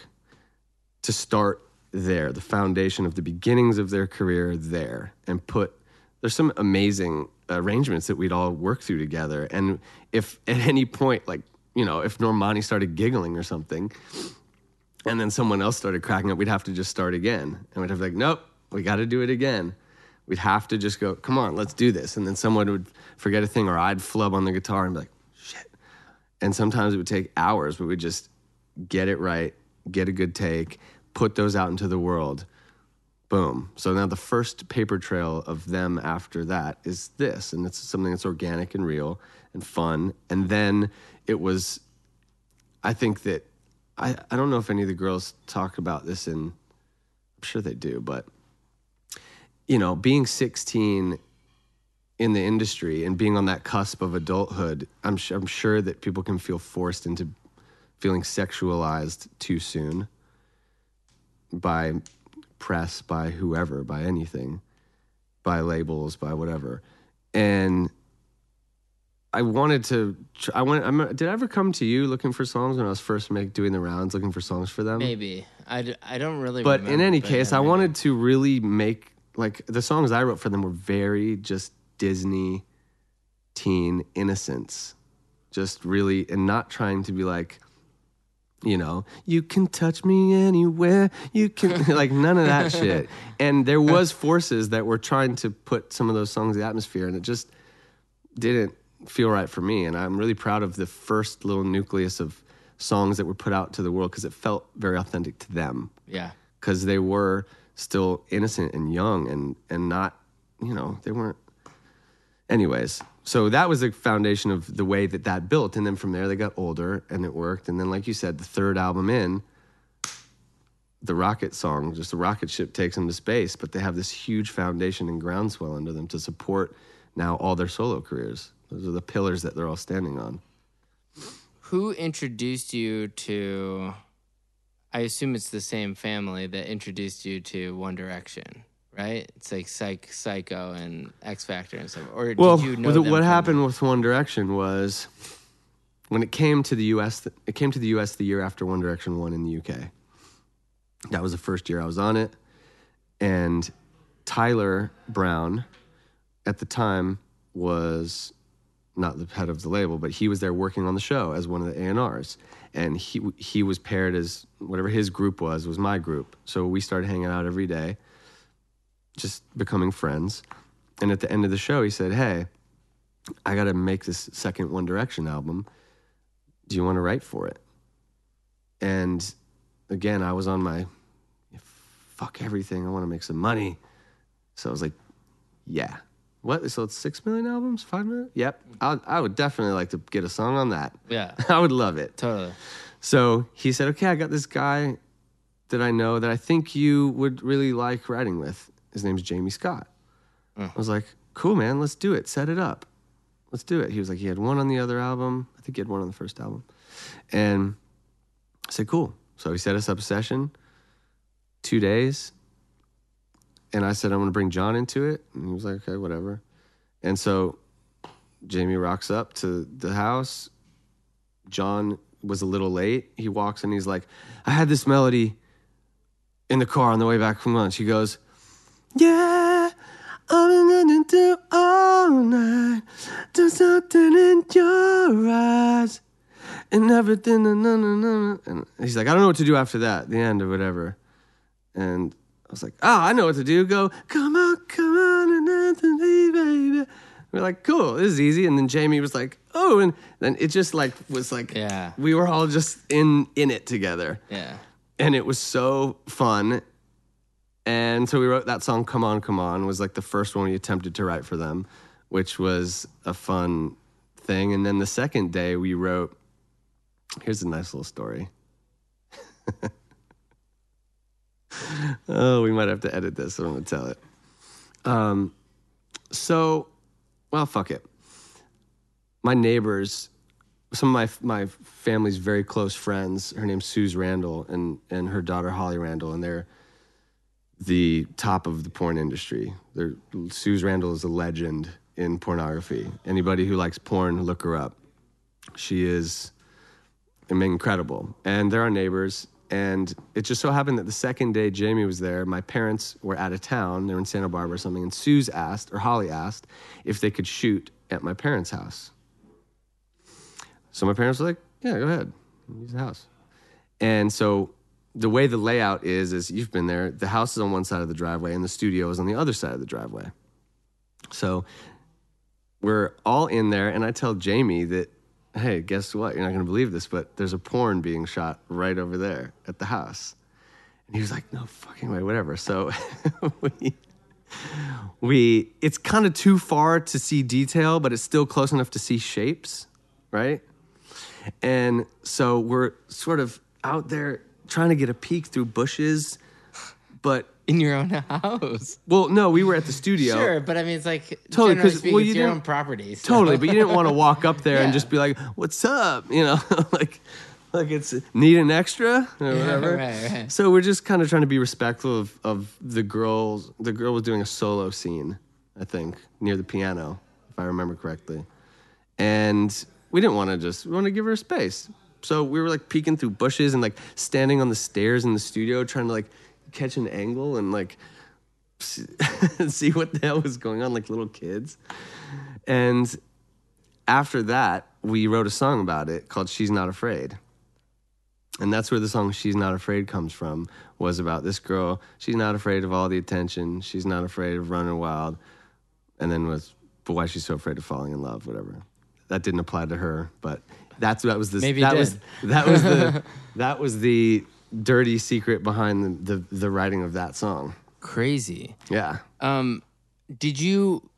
to start there, the foundation of the beginnings of their career there, and put there's some amazing arrangements that we'd all work through together. And if at any point, like, you know, if Normani started giggling or something, and then someone else started cracking up, we'd have to just start again. And we'd have to like, nope, we got to do it again. We'd have to just go, come on, let's do this. And then someone would forget a thing, or I'd flub on the guitar and be like, shit. And sometimes it would take hours, but we'd just get it right, get a good take, put those out into the world. Boom. So now the first paper trail of them after that is this, and it's something that's organic and real and fun. And then it was, I think that, I, I don't know if any of the girls talk about this in, I'm sure they do, but, you know, being 16 in the industry and being on that cusp of adulthood, I'm, su- I'm sure that people can feel forced into feeling sexualized too soon by press, by whoever, by anything, by labels, by whatever. And I wanted to. I went. I'm, did I ever come to you looking for songs when I was first make, doing the rounds, looking for songs for them? Maybe I, d- I don't really. But in any but case, I maybe. wanted to really make like the songs I wrote for them were very just Disney teen innocence. Just really and not trying to be like you know, you can touch me anywhere. You can like none of that shit. And there was forces that were trying to put some of those songs in the atmosphere and it just didn't feel right for me. And I'm really proud of the first little nucleus of songs that were put out to the world because it felt very authentic to them Yeah. because they were still innocent and young and and not you know they weren't anyways so that was the foundation of the way that that built. And then from there they got older and it worked. And then like you said the third album in the rocket song just the rocket ship takes them to space but they have this huge foundation and groundswell under them to support now all their solo careers. Those are the pillars that they're all standing on. Who introduced you to? I assume it's the same family that introduced you to One Direction, right? It's like Psych, Syco, and X Factor and stuff. Or did Well, you know what, happened with One Direction was when it came to the U.S. It came to the U.S. the year after One Direction won in the U.K. That was the first year I was on it, and Tyler Brown, at the time, was not the head of the label, but he was there working on the show as one of the A&Rs. And he he was paired as whatever his group was was my group. So we started hanging out every day, just becoming friends. And at the end of the show, he said, "Hey, I got to make this second One Direction album. Do you want to write for it?" And again, I was on my fuck everything. I want to make some money. So I was like, "Yeah." What? So it's six million albums, five million? Yep. I, I would definitely like to get a song on that. Yeah, I would love it. totally. So he said, "Okay, I got this guy that I know that I think you would really like writing with. His name's Jamie Scott." Hmm. I was like, "Cool, man. Let's do it. Set it up. Let's do it." He was like, "He had one on the other album. I think he had one on the first album." And I said, "Cool." So he set us up a session. Two days. And I said, I'm going to bring John into it. And he was like, okay, whatever. And so Jamie rocks up to the house. John was a little late. He walks and he's like, I had this melody in the car on the way back from lunch. He goes, Yeah, I've been gonna all night. There's something in your eyes and everything. No, no, no, no. And he's like, I don't know what to do after that, the end or whatever. And I was like, Oh, I know what to do. Go, come on, come on, and Anthony, baby. We're like, cool, this is easy. And then Jamie was like, oh, and then it just like was like, Yeah. we were all just in in it together, Yeah. and it was so fun. And so we wrote that song, "Come On, Come On," was like the first one we attempted to write for them, which was a fun thing. And then the second day we wrote. Here's a nice little story. oh, we might have to edit this. I'm gonna tell it. Um, so, well, fuck it. My neighbors, some of my my family's very close friends. Her name's Suze Randall, and and her daughter Holly Randall, and they're the top of the porn industry. They're, Suze Randall is a legend in pornography. Anybody who likes porn, look her up. She is incredible. And they're our neighbors. And it just so happened that the second day Jamie was there, my parents were out of town. They were in Santa Barbara or something. And Suze asked, or Holly asked, if they could shoot at my parents' house. So my parents were like, yeah, go ahead. Use the house. And so the way the layout is, is you've been there, the house is on one side of the driveway and the studio is on the other side of the driveway. So we're all in there, and I tell Jamie that, hey, guess what? You're not gonna believe this, but there's a porn being shot right over there at the house. And he was like, no fucking way, whatever. So we, we, it's kind of too far to see detail, but it's still close enough to see shapes, right? And so we're sort of out there trying to get a peek through bushes, but In your own house. well, no, we were at the studio. Sure, but I mean, it's like Totally, generally 'cause, speaking, well, it's you your own property. so- Totally, but you didn't want to walk up there and just be like, "What's up?" You know, like, like it's need an extra or whatever. right, right. So we're just kind of trying to be respectful of of the girls. The girl was doing a solo scene, I think, near the piano, if I remember correctly, and we didn't want to just we want to give her space. So we were like peeking through bushes and like standing on the stairs in the studio trying to like catch an angle and like see what the hell was going on like little kids. And after that, we wrote a song about it called She's Not Afraid. And that's where the song She's Not Afraid comes from, was about this girl. She's not afraid of all the attention. She's not afraid of running wild. And then was, but why she's so afraid of falling in love, whatever. That didn't apply to her, but that's that was the Maybe that was that was the that was the dirty secret behind the, the the writing of that song. Crazy. Yeah. Um, did you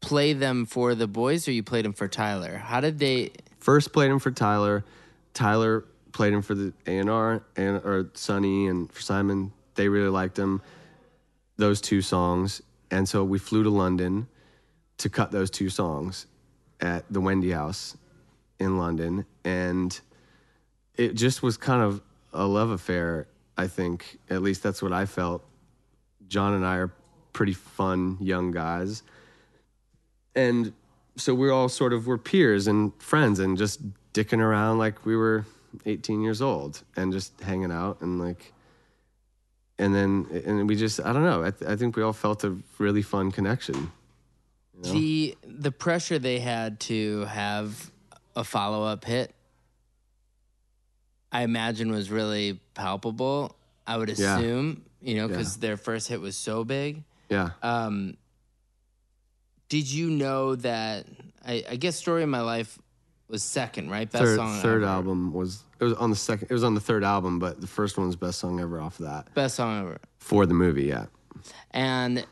play them for the boys or you played them for Tyler? How did they? First played them for Tyler. Tyler played him for the A and R and or Sonny and for Simon. They really liked him. Those two songs, and so we flew to London to cut those two songs at the Wendy House in London, and it just was kind of a love affair. I think, at least that's what I felt. John and I are pretty fun young guys, and so we're all sort of we're peers and friends and just dicking around like we were 18 years old and just hanging out and like and then and we just i don't know i, th- I think we all felt a really fun connection The the pressure they had to have a follow up hit, I imagine was really palpable. I would Yeah. assume, you know, because their first hit was so big. yeah Um, did you know that? I, I guess "Story of My Life" was second, right? Best third, song. third ever. album was it was on the second it was on the third album but the first one was best song ever off of that Best song ever. for the movie yeah and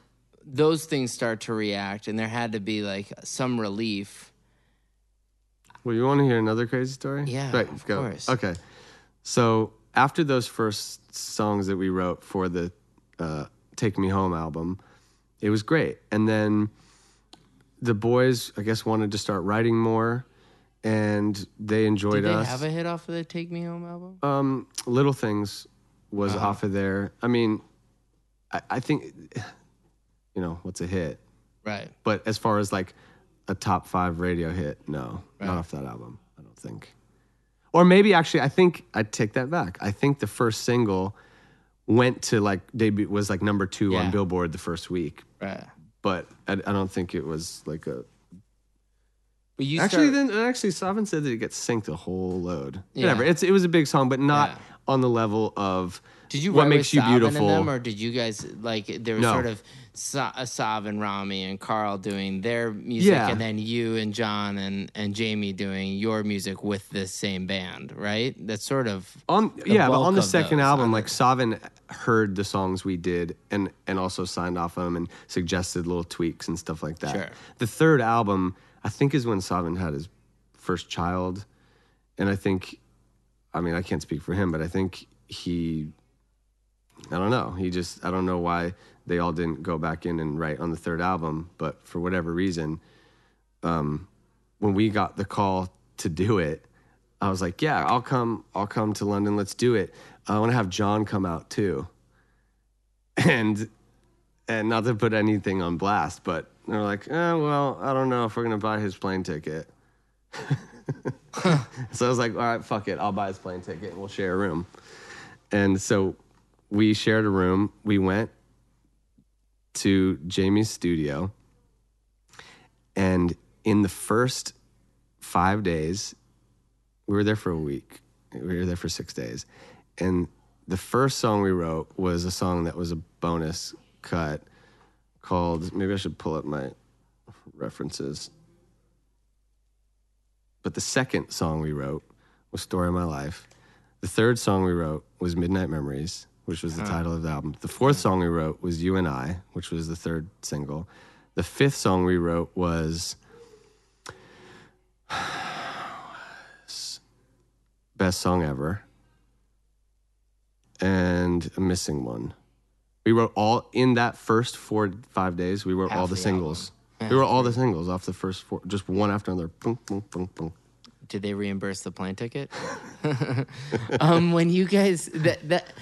those things start to react, and there had to be like some relief. Well you want to hear another crazy story Yeah, right of go course. okay so after those first songs that we wrote for the uh, take me home album it was great and then the boys i guess wanted to start writing more and they enjoyed us. Did they us have a hit off of the "Take Me Home" album? um, little things was Uh-huh. off of there i mean I, I think you know what's a hit Right. but as far as like a top five radio hit no Right. not off that album i don't think or maybe actually i think i take that back i think the first single went to like debut was like number two Yeah. on billboard the first week Right. but i, I don't think it was like a But you actually start, then actually Savan said that it gets synced a whole load Yeah. whatever it's it was a big song but not Yeah. on the level of Did you what makes you beautiful them, or did you guys like there was No. sort of Sa- uh, Sav and Rami and Carl doing their music, Yeah. and then you and John and and Jamie doing your music with the same band, right? That's sort of on yeah, but on the second those, album, like Savan heard the songs we did and and also signed off on them and suggested little tweaks and stuff like that. Sure. The third album, I think, is when Savan had his first child, and I think, I mean, I can't speak for him, but I think he, I don't know, he just I don't know why they all didn't go back in and write on the third album, but for whatever reason, um, when we got the call to do it, I was like, "Yeah, I'll come. I'll come to London. Let's do it. I want to have John come out too." And and not to put anything on blast, but they're like, "Eh, well, I don't know if we're gonna buy his plane ticket." so I was like, "All right, fuck it. I'll buy his plane ticket and we'll share a room." And so we shared a room. We went to Jamie's studio, and in the first five days, we were there for a week. We were there for six days. And the first song we wrote was a song that was a bonus cut called, maybe I should pull up my references. But the second song we wrote was Story of My Life. The third song we wrote was Midnight Memories, which was the title of the album. The fourth song we wrote was You and I, which was the third single. The fifth song we wrote was Best Song Ever. And a missing one. We wrote all in that first four five days. We wrote Half all the the singles. album. We wrote all the singles off the first four, just one after another. Boom, boom, boom, boom. Did they reimburse the plane ticket? um, when you guys that that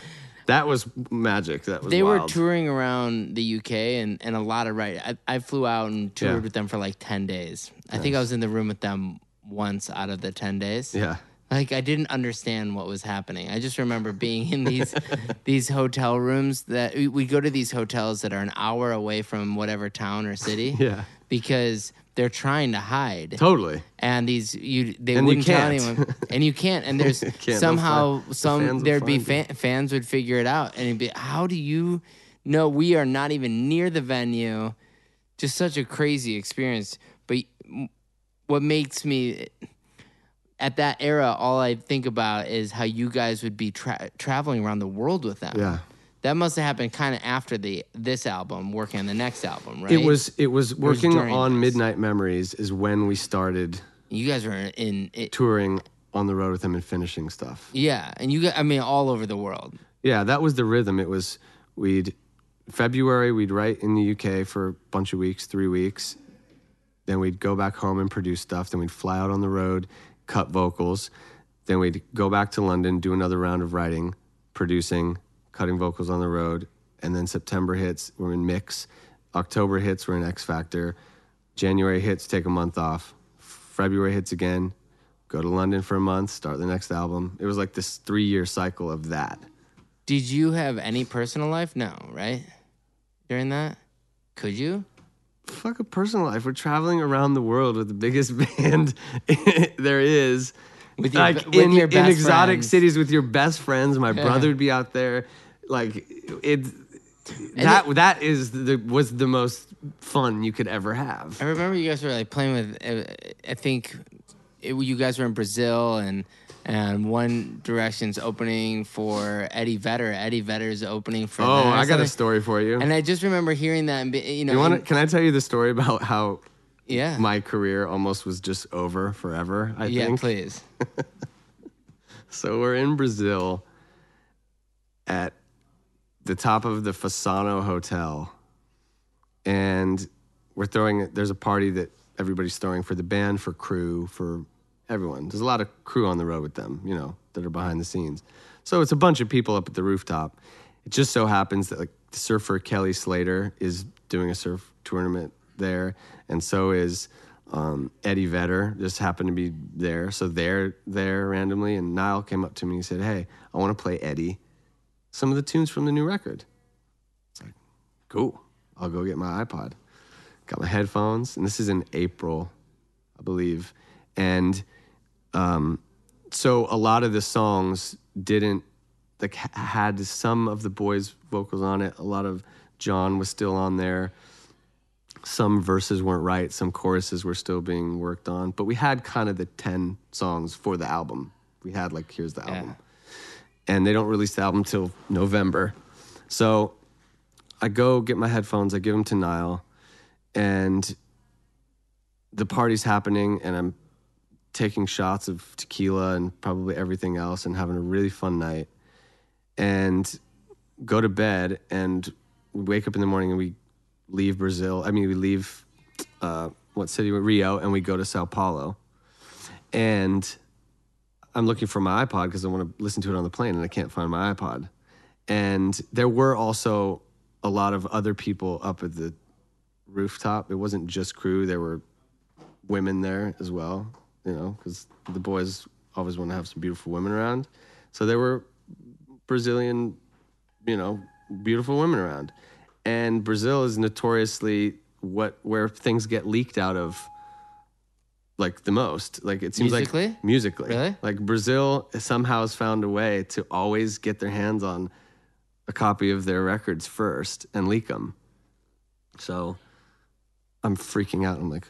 that was magic. That was they were touring around the UK and, and a lot of right. I, I flew out and toured Yeah. with them for like ten days. I think I was in the room with them once out of the ten days. Yeah. Like I didn't understand what was happening. I just remember being in these these hotel rooms that we we go to these hotels that are an hour away from whatever town or city. Yeah. Because they're trying to hide. Totally. And these you they And wouldn't tell can't. anyone. And you can't. And there's Can't. Somehow the some there'd be fan, fans would figure it out and it'd be how do you know we are not even near the venue? Just such a crazy experience. But what makes me at that era, all I think about is how you guys would be tra- traveling around the world with them. Yeah. That must have happened kind of after the this album, working on the next album, right? It was it was was working during on this? Midnight Memories is when we started You guys were in it, touring on the road with him and finishing stuff. yeah, and you got I mean all over the world. Yeah, that was the rhythm. It was we'd February we'd write in the UK for a bunch of weeks, three weeks. Then we'd go back home and produce stuff. Then we'd fly out on the road, cut vocals. Then we'd go back to London, do another round of writing, producing, cutting vocals on the road. And then September hits, we're in mix. October hits, we're in X Factor. January hits, take a month off. February hits again, go to London for a month, start the next album. It was like this three year cycle of that. Did you have any personal life? No, right? During that, could you? fuck a personal life. We're traveling around the world with the biggest band there is. With your- like with in, your in exotic friends. cities with your best friends. My brother would be out there. Like it that that is the was the most fun you could ever have. I remember you guys were like playing with. uh, I think it, you guys were in Brazil and and One Direction's opening for Eddie Vedder. Eddie Vedder's opening for. Oh, I got a story for you. And I just remember hearing that and be, you know. you want to? and- Can I tell you the story about how yeah. my career almost was just over forever? I yeah, think. please. So we're in Brazil at the top of the Fasano Hotel, and we're throwing. There's a party that everybody's throwing for the band, for crew, for everyone. There's a lot of crew on the road with them, you know, that are behind the scenes. So it's a bunch of people up at the rooftop. It just so happens that like surfer Kelly Slater is doing a surf tournament there, and so is um, Eddie Vedder. Just happened to be there, so they're there randomly. And Niall came up to me and said, "Hey, I want to play Eddie some of the tunes from the new record." It's like, cool. I'll go get my iPod. Got my headphones, and this is in April, I believe, and um, so a lot of the songs didn't like had some of the boys' vocals on it. A lot of John was still on there. Some verses weren't right. Some choruses were still being worked on. But we had kind of the ten songs for the album. We had like here's the album, and they don't release the album till November. So I go get my headphones. I give them to Niall, and the party's happening, and I'm taking shots of tequila and probably everything else and having a really fun night and go to bed and we wake up in the morning and we leave Brazil. I mean, we leave uh, what city? Rio, and we go to Sao Paulo. And I'm looking for my iPod because I want to listen to it on the plane, and I can't find my iPod. And there were also a lot of other people up at the rooftop. It wasn't just crew. There were women there as well, you know, because the boys always want to have some beautiful women around. So there were Brazilian, you know, beautiful women around. And Brazil is notoriously what where things get leaked out of like the most. Like it seems Musically? like musically. Really? Like Brazil somehow has found a way to always get their hands on a copy of their records first and leak them. So I'm freaking out. I'm like,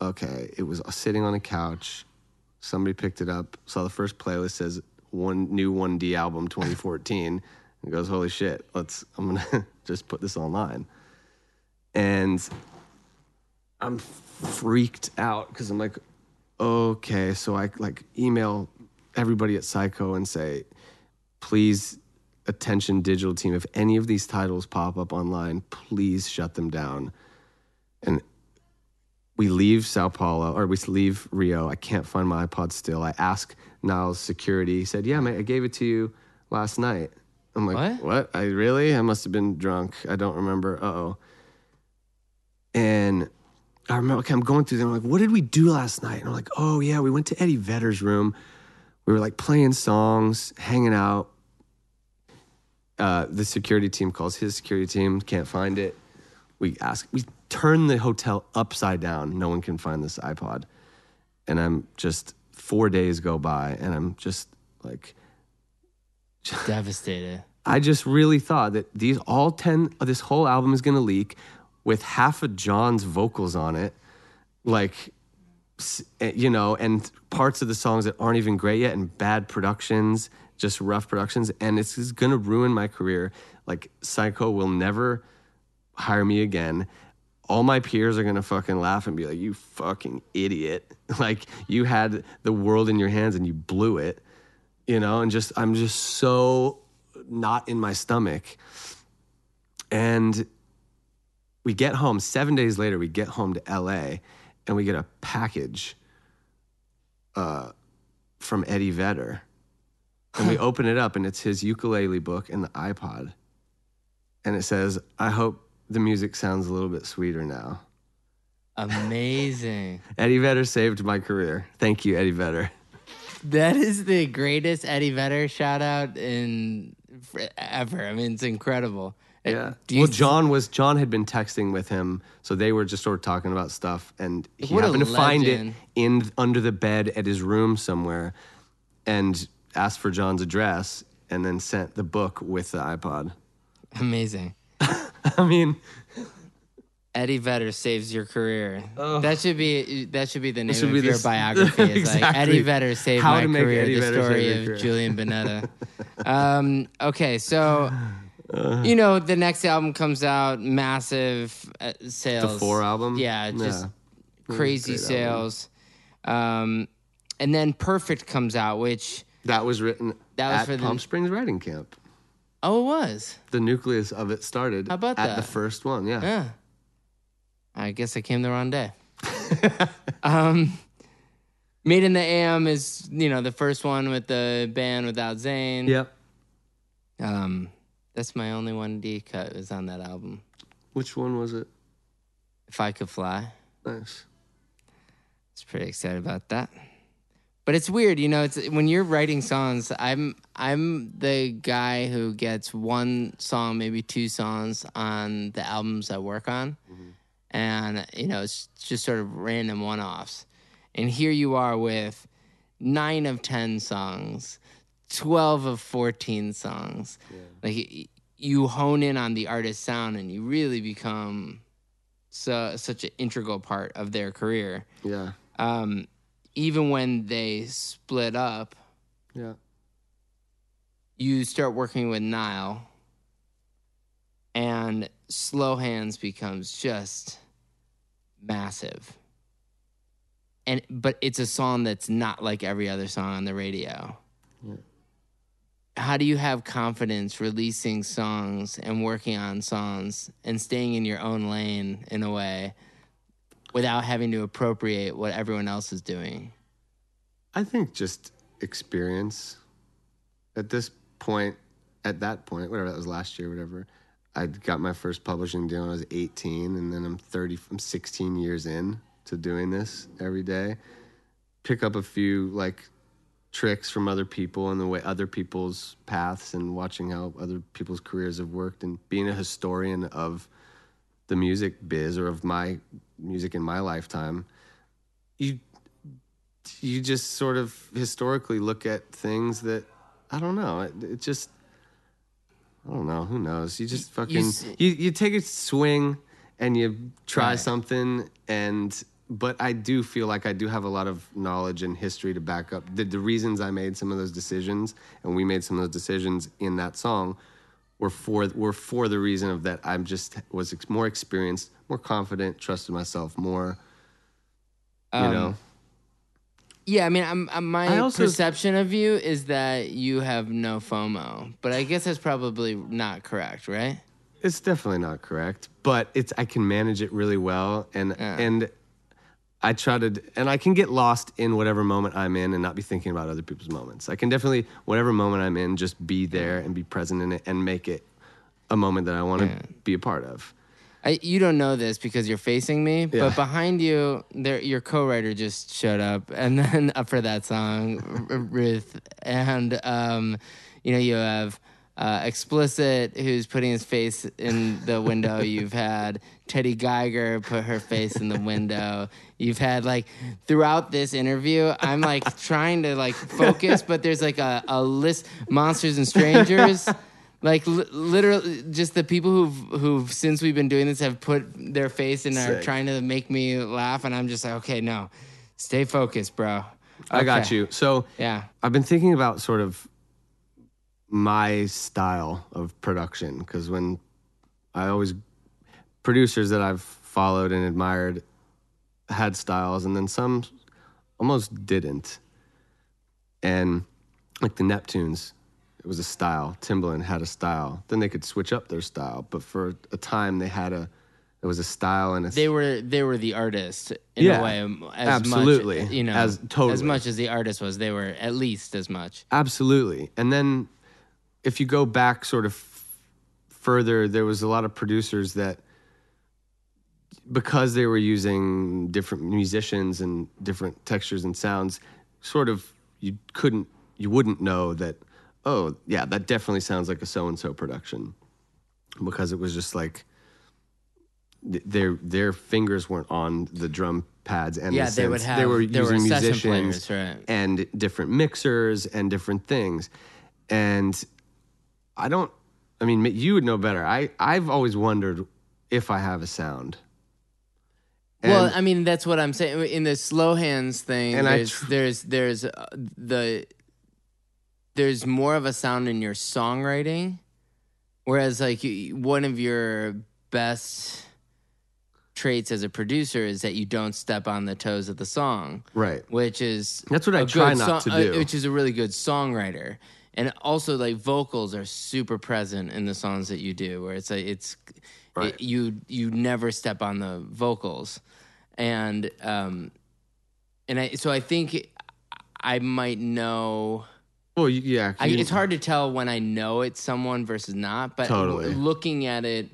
okay, it was sitting on a couch. Somebody picked it up, saw the first playlist says one new 1D album 2014 and goes, holy shit, let's, I'm gonna just put this online. And I'm freaked out because I'm like, okay, so I like email everybody at Syco and say, please, attention digital team, if any of these titles pop up online, please shut them down. And we leave Sao Paulo or we leave Rio. I can't find my iPod still. I ask Niall's security. He said, Yeah, mate, I gave it to you last night. I'm like, What? what? I really? I must have been drunk. I don't remember. Uh oh. And I remember, okay, I'm going through them. I'm like, what did we do last night? And I'm like, oh, yeah, we went to Eddie Vedder's room. We were like playing songs, hanging out. Uh, the security team calls his security team, can't find it. We ask, we turn the hotel upside down. No one can find this iPod. And I'm just, four days go by, and I'm just like, Devastated. I just really thought that these all 10 of this whole album is going to leak with half of John's vocals on it like eh, you know and parts of the songs that aren't even great yet and bad productions just rough productions. And it's to ruin my career. Like Syco will never hire me again. All my peers are to fucking laugh and be like you fucking idiot. Like you had the world in your hands and you blew it you know? And just i'm just so not in my stomach. And we get home seven days later we get home to la and we get a package uh, from eddie vedder and we open it up and it's his ukulele book and the ipod and it says i hope the music sounds a little bit sweeter now Amazing. eddie vedder saved my career thank you eddie vedder that is the greatest Eddie Vedder shout out in ever. I mean, it's incredible. Yeah. Well, John was John had been texting with him, so they were just sort of talking about stuff, and he What a happened to find it legend. in under the bed at his room somewhere, and asked for John's address, and then sent the book with the iPod. Amazing. I mean, Eddie Vedder saves your career. That should be that should be the name should of be your this- biography. It's like Exactly. Eddie Vedder saved How my to make career. Eddie the Vedder story your of career. Julian Bunetta. um, okay, so you know the next album comes out, massive uh, sales. Four album? Yeah, just Yeah. crazy Great album. sales. Um, and then Perfect comes out, which that was written That was at for the- Palm Springs Writing Camp. oh, it was. The nucleus of it started How about at the first one. Yeah. Yeah. I guess I came the wrong day. um, Made in the AM is, you know, the first one with the band without Zayn. Yep. Um, that's my only one D cut was on that album. Which one was it? If I Could Fly. Nice. I was pretty excited about that. But it's weird, you know, it's when you're writing songs, I'm I'm the guy who gets one song, maybe two songs on the albums I work on. Mm-hmm. And you know, it's just sort of random one-offs. And here you are with 9 of 10 songs, 12 of 14 songs. Like you hone in on the artist's sound and you really become so such an integral part of their career Yeah. um, even when they split up, Yeah. you start working with Niall, and Slow Hands becomes just massive. And but it's a song that's not like every other song on the radio. How do you have confidence releasing songs and working on songs and staying in your own lane in a way without having to appropriate what everyone else is doing? I think just experience. At this point, at that point, whatever that was last year, whatever, I got my first publishing deal when I was 18, and then I'm 30, I'm 16 years in to doing this every day. Pick up a few like tricks from other people and the way other people's paths and watching how other people's careers have worked and being a historian of the music biz or of my music in my lifetime. You you just sort of historically look at things that I don't know. It, it just I don't know. Who knows? You just fucking you, s- you, take a swing and you try Right. something and but I do feel like I do have a lot of knowledge and history to back up the, the reasons I made some of those decisions and we made some of those decisions in that song were for were for the reason of that I'm just was ex- more experienced, more confident, trusted myself more. You Um, know, Yeah, I mean, I'm, I'm, my I also- perception of you is that you have no FOMO, but I guess that's probably not correct, right? It's definitely not correct, but it's I can manage it really well, and Yeah. and I try to, and I can get lost in whatever moment I'm in and not be thinking about other people's moments. I can definitely, whatever moment I'm in, just be there and be present in it and make it a moment that I want to Yeah. be a part of. I, you don't know this because you're facing me, Yeah. but behind you, there your co-writer just showed up, and then up for that song, Ruth, and um, you know you have uh, explicit who's putting his face in the window. You've had Teddy Geiger put her face in the window. You've had like throughout this interview, I'm like trying to like focus, but there's like a, a list monsters and strangers. Like li- literally, just the people who've who've since we've been doing this have put their face and are Sick. trying to make me laugh, and I'm just like, okay, no, stay focused, bro. I got Okay. you. So Yeah, I've been thinking about sort of my style of production because when I always producers that I've followed and admired had styles and then some almost didn't. And like the Neptunes, it was a style. Timbaland had a style. Then they could switch up their style, but for a time they had a it was a style and a they were they were the artist in Yeah, a way, as absolutely. much, you know, As- totally. as much as the artist was. They were at least as much. Absolutely. And then if you go back sort of f- further, there was a lot of producers that, because they were using different musicians and different textures and sounds, sort of you couldn't, you wouldn't know that, oh, yeah, that definitely sounds like a so and so production. Because it was just like, th- their their fingers weren't on the drum pads and Yeah, the they would have- they were were using session musicians players, right. and different mixers and different things. And I don't, I mean, you would know better. I, I've always wondered if I have a sound. well, I mean, that's what I'm saying. In the slow hands thing, And I there's tr- there's there's uh, the there's more of a sound in your songwriting, whereas like you- one of your best traits as a producer is that you don't step on the toes of the song. Right. which is That's what I try not to uh, do. which is a really good songwriter. And also, like vocals are super present in the songs that you do, where it's like it's Right. it- you you never step on the vocals, and um, and I so I think I might know. Well, yeah. I, it's hard to tell when I know it's someone versus not, but Totally. looking at it,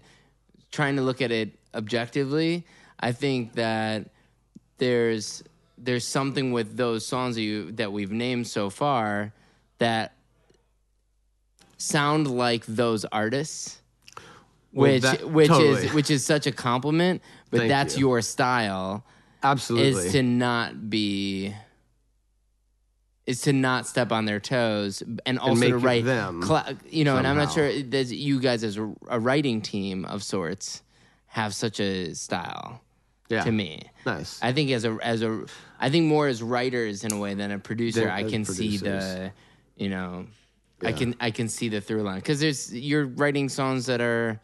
trying to look at it objectively, I think that there's there's something with those songs that you that we've named so far that sound like those artists. Well, Which that- which totally. is which is such a compliment, but Thank that's you. your style Absolutely. is to not be is to not step on their toes and also make to write them cla- you know and i'm not sure that you guys as a, a writing team of sorts have such a style yeah. to me Nice. i think as a as a i think more as writers in a way than a producer Than i can see the you know i can i can see the through line because there's you're writing songs that are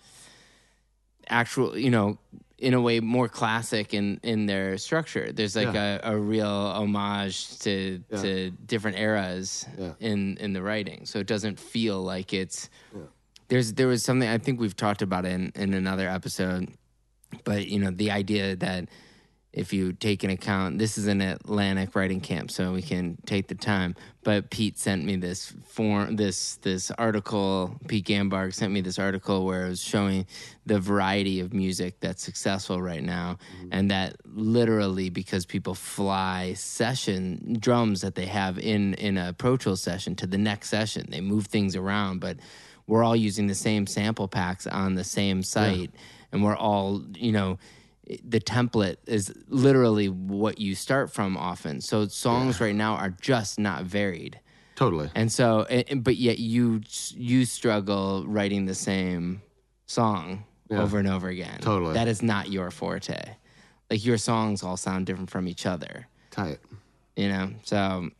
actual you know in a way more classic in in their structure there's like Yeah. a, a real homage to Yeah. to different eras Yeah. in in the writing so it doesn't feel like it's there's there was something i think we've talked about in in another episode but you know the idea that if you take an account this is an atlantic writing camp so we can take the time. But pete sent me this form this this article pete Ganbarg sent me this article where it was showing the variety of music that's successful right now. Mm-hmm. And that literally because people fly session drums that they have in in a pro tool session to the next session. They move things around but we're all using the same sample packs on the same site. And we're all you know the template is literally what you start from often so songs right now are just not varied totally. and so and- but yet you you struggle writing the same song Yeah. over and over again Totally. that is not your forte like your songs all sound different from each other Tight. you know so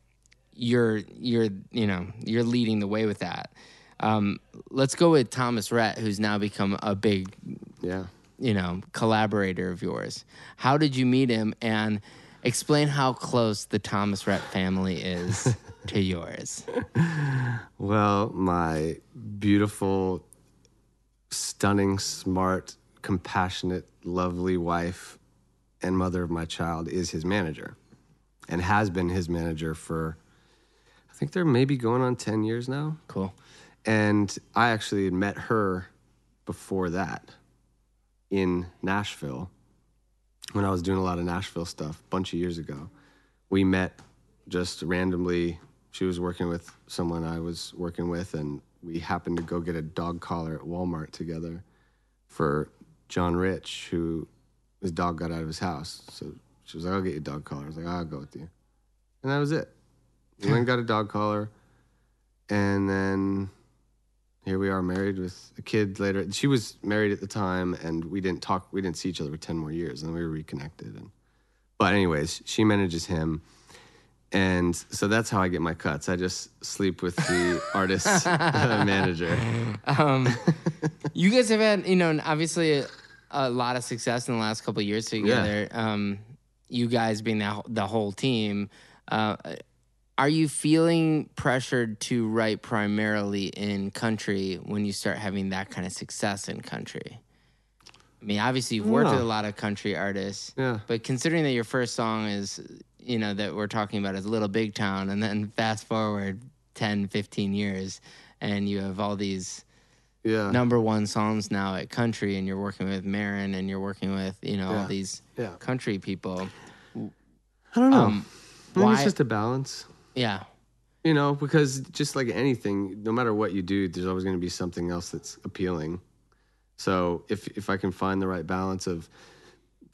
you're you're you know you're leading the way with that um, let's go with thomas rhett who's now become a big Yeah. You know collaborator of yours how did you meet him and explain how close the thomas rhett family is to yours Well, my beautiful, stunning, smart, compassionate, lovely wife and mother of my child is his manager and has been his manager for I think they're maybe going on 10 years now. Cool. And I actually had met her before that in Nashville when I was doing a lot of Nashville stuff a bunch of years ago. We met just randomly. She was working with someone I was working with, and we happened to go get a dog collar at Walmart together for John Rich, who his dog got out of his house. So she was like, I'll get you a dog collar. I was like, I'll go with you. And that was it. We went and got a dog collar. And then here we are married with a kid later. She was married at the time, and we didn't talk. We didn't see each other for ten more years, and then we were reconnected. And but anyways, she manages him, and so that's how I get my cuts. I just sleep with the artist manager. Um, you guys have had, you know, obviously a, a lot of success in the last couple of years together. Um, you guys being the, the whole team. Uh, are you feeling pressured to write primarily in country when you start having that kind of success in country? I mean, obviously you've worked Yeah. with a lot of country artists, Yeah. but considering that your first song is, you know, that we're talking about is Little Big Town, and then fast forward 10, 15 years, and you have all these Yeah, number one songs now at country, and you're working with Maren, and you're working with, you know, all these Yeah. country people. I don't know. Um, why- it's just a balance. Yeah. You know, because just like anything, no matter what you do, there's always going to be something else that's appealing. So if if I can find the right balance of,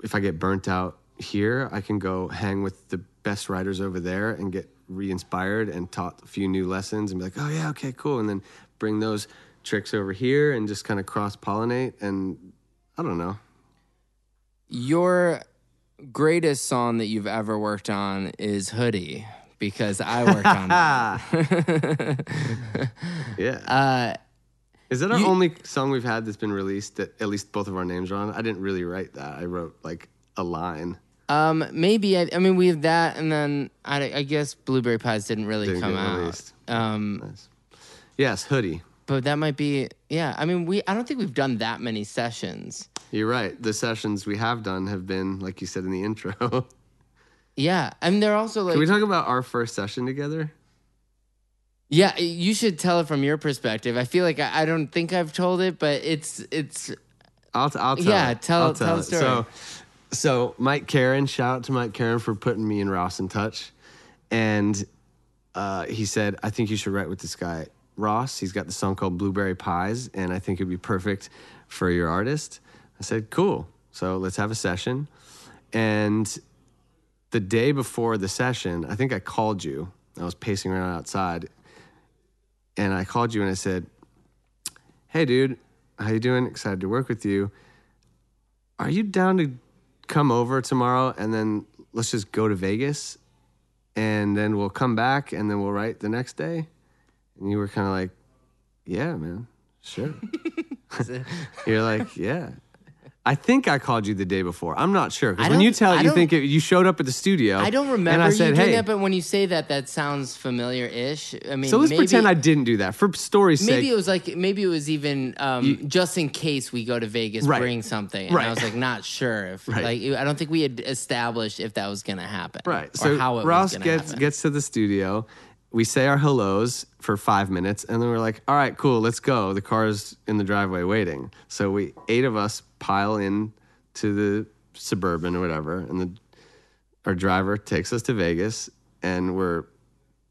if I get burnt out here, I can go hang with the best writers over there and get re-inspired and taught a few new lessons and be like, oh yeah, okay, cool, and then bring those tricks over here and just kind of cross pollinate and I don't know. Your greatest song that you've ever worked on is Hoodie because I worked on that. Yeah. Uh, Is that our you- only song we've had that's been released that at least both of our names are on? I didn't really write that. I wrote like a line. um, maybe I, I mean we have that, and then I, I guess Blueberry Pies didn't really Didn't come out. released. Um, Nice. Yes, hoodie. but that might be yeah. I mean we I don't think we've done that many sessions. You're right. The sessions we have done have been, like you said in the intro. Yeah, I mean they're also like Can we talk about our first session together? Yeah, you should tell it from your perspective. I feel like I, I don't think I've told it, but it's it's I'll, t- I'll tell Yeah, it. tell- I'll tell the story. So, so Mike Caren, shout out to Mike Caren for putting me and Ross in touch. And uh, he said, I think you should write with this guy, Ross. He's got the song called Blueberry Pies, and I think it'd be perfect for your artist. I said, cool. So let's have a session. And the day before the session, I think I called you. I was pacing around outside, and I called you and I said, "Hey, dude, how you doing? Excited to work with you. Are you down to come over tomorrow and then let's just go to Vegas, and then we'll come back and then we'll write the next day?" And you were kind of like, "Yeah, man, sure." You're like, "Yeah." I think I called you the day before. I'm not sure because when you tell it, you think it, you showed up at the studio. I don't remember And I said, you doing "Hey." that, but when you say that, that sounds familiar-ish. I mean, so let's maybe, pretend I didn't do that for story's Maybe sake. it was like maybe it was even um, just in case we go to Vegas, Right. bring something. And Right. I was like not sure if Right. like I don't think we had established if that was gonna happen, Right. Or So how it Ross was gonna gets happen. gets to the studio. We say our hellos for five minutes, and then we're like, "All right, cool, let's go." The car's in the driveway waiting. So we eight of us pile in to the suburban or whatever, and the our driver takes us to Vegas, and we're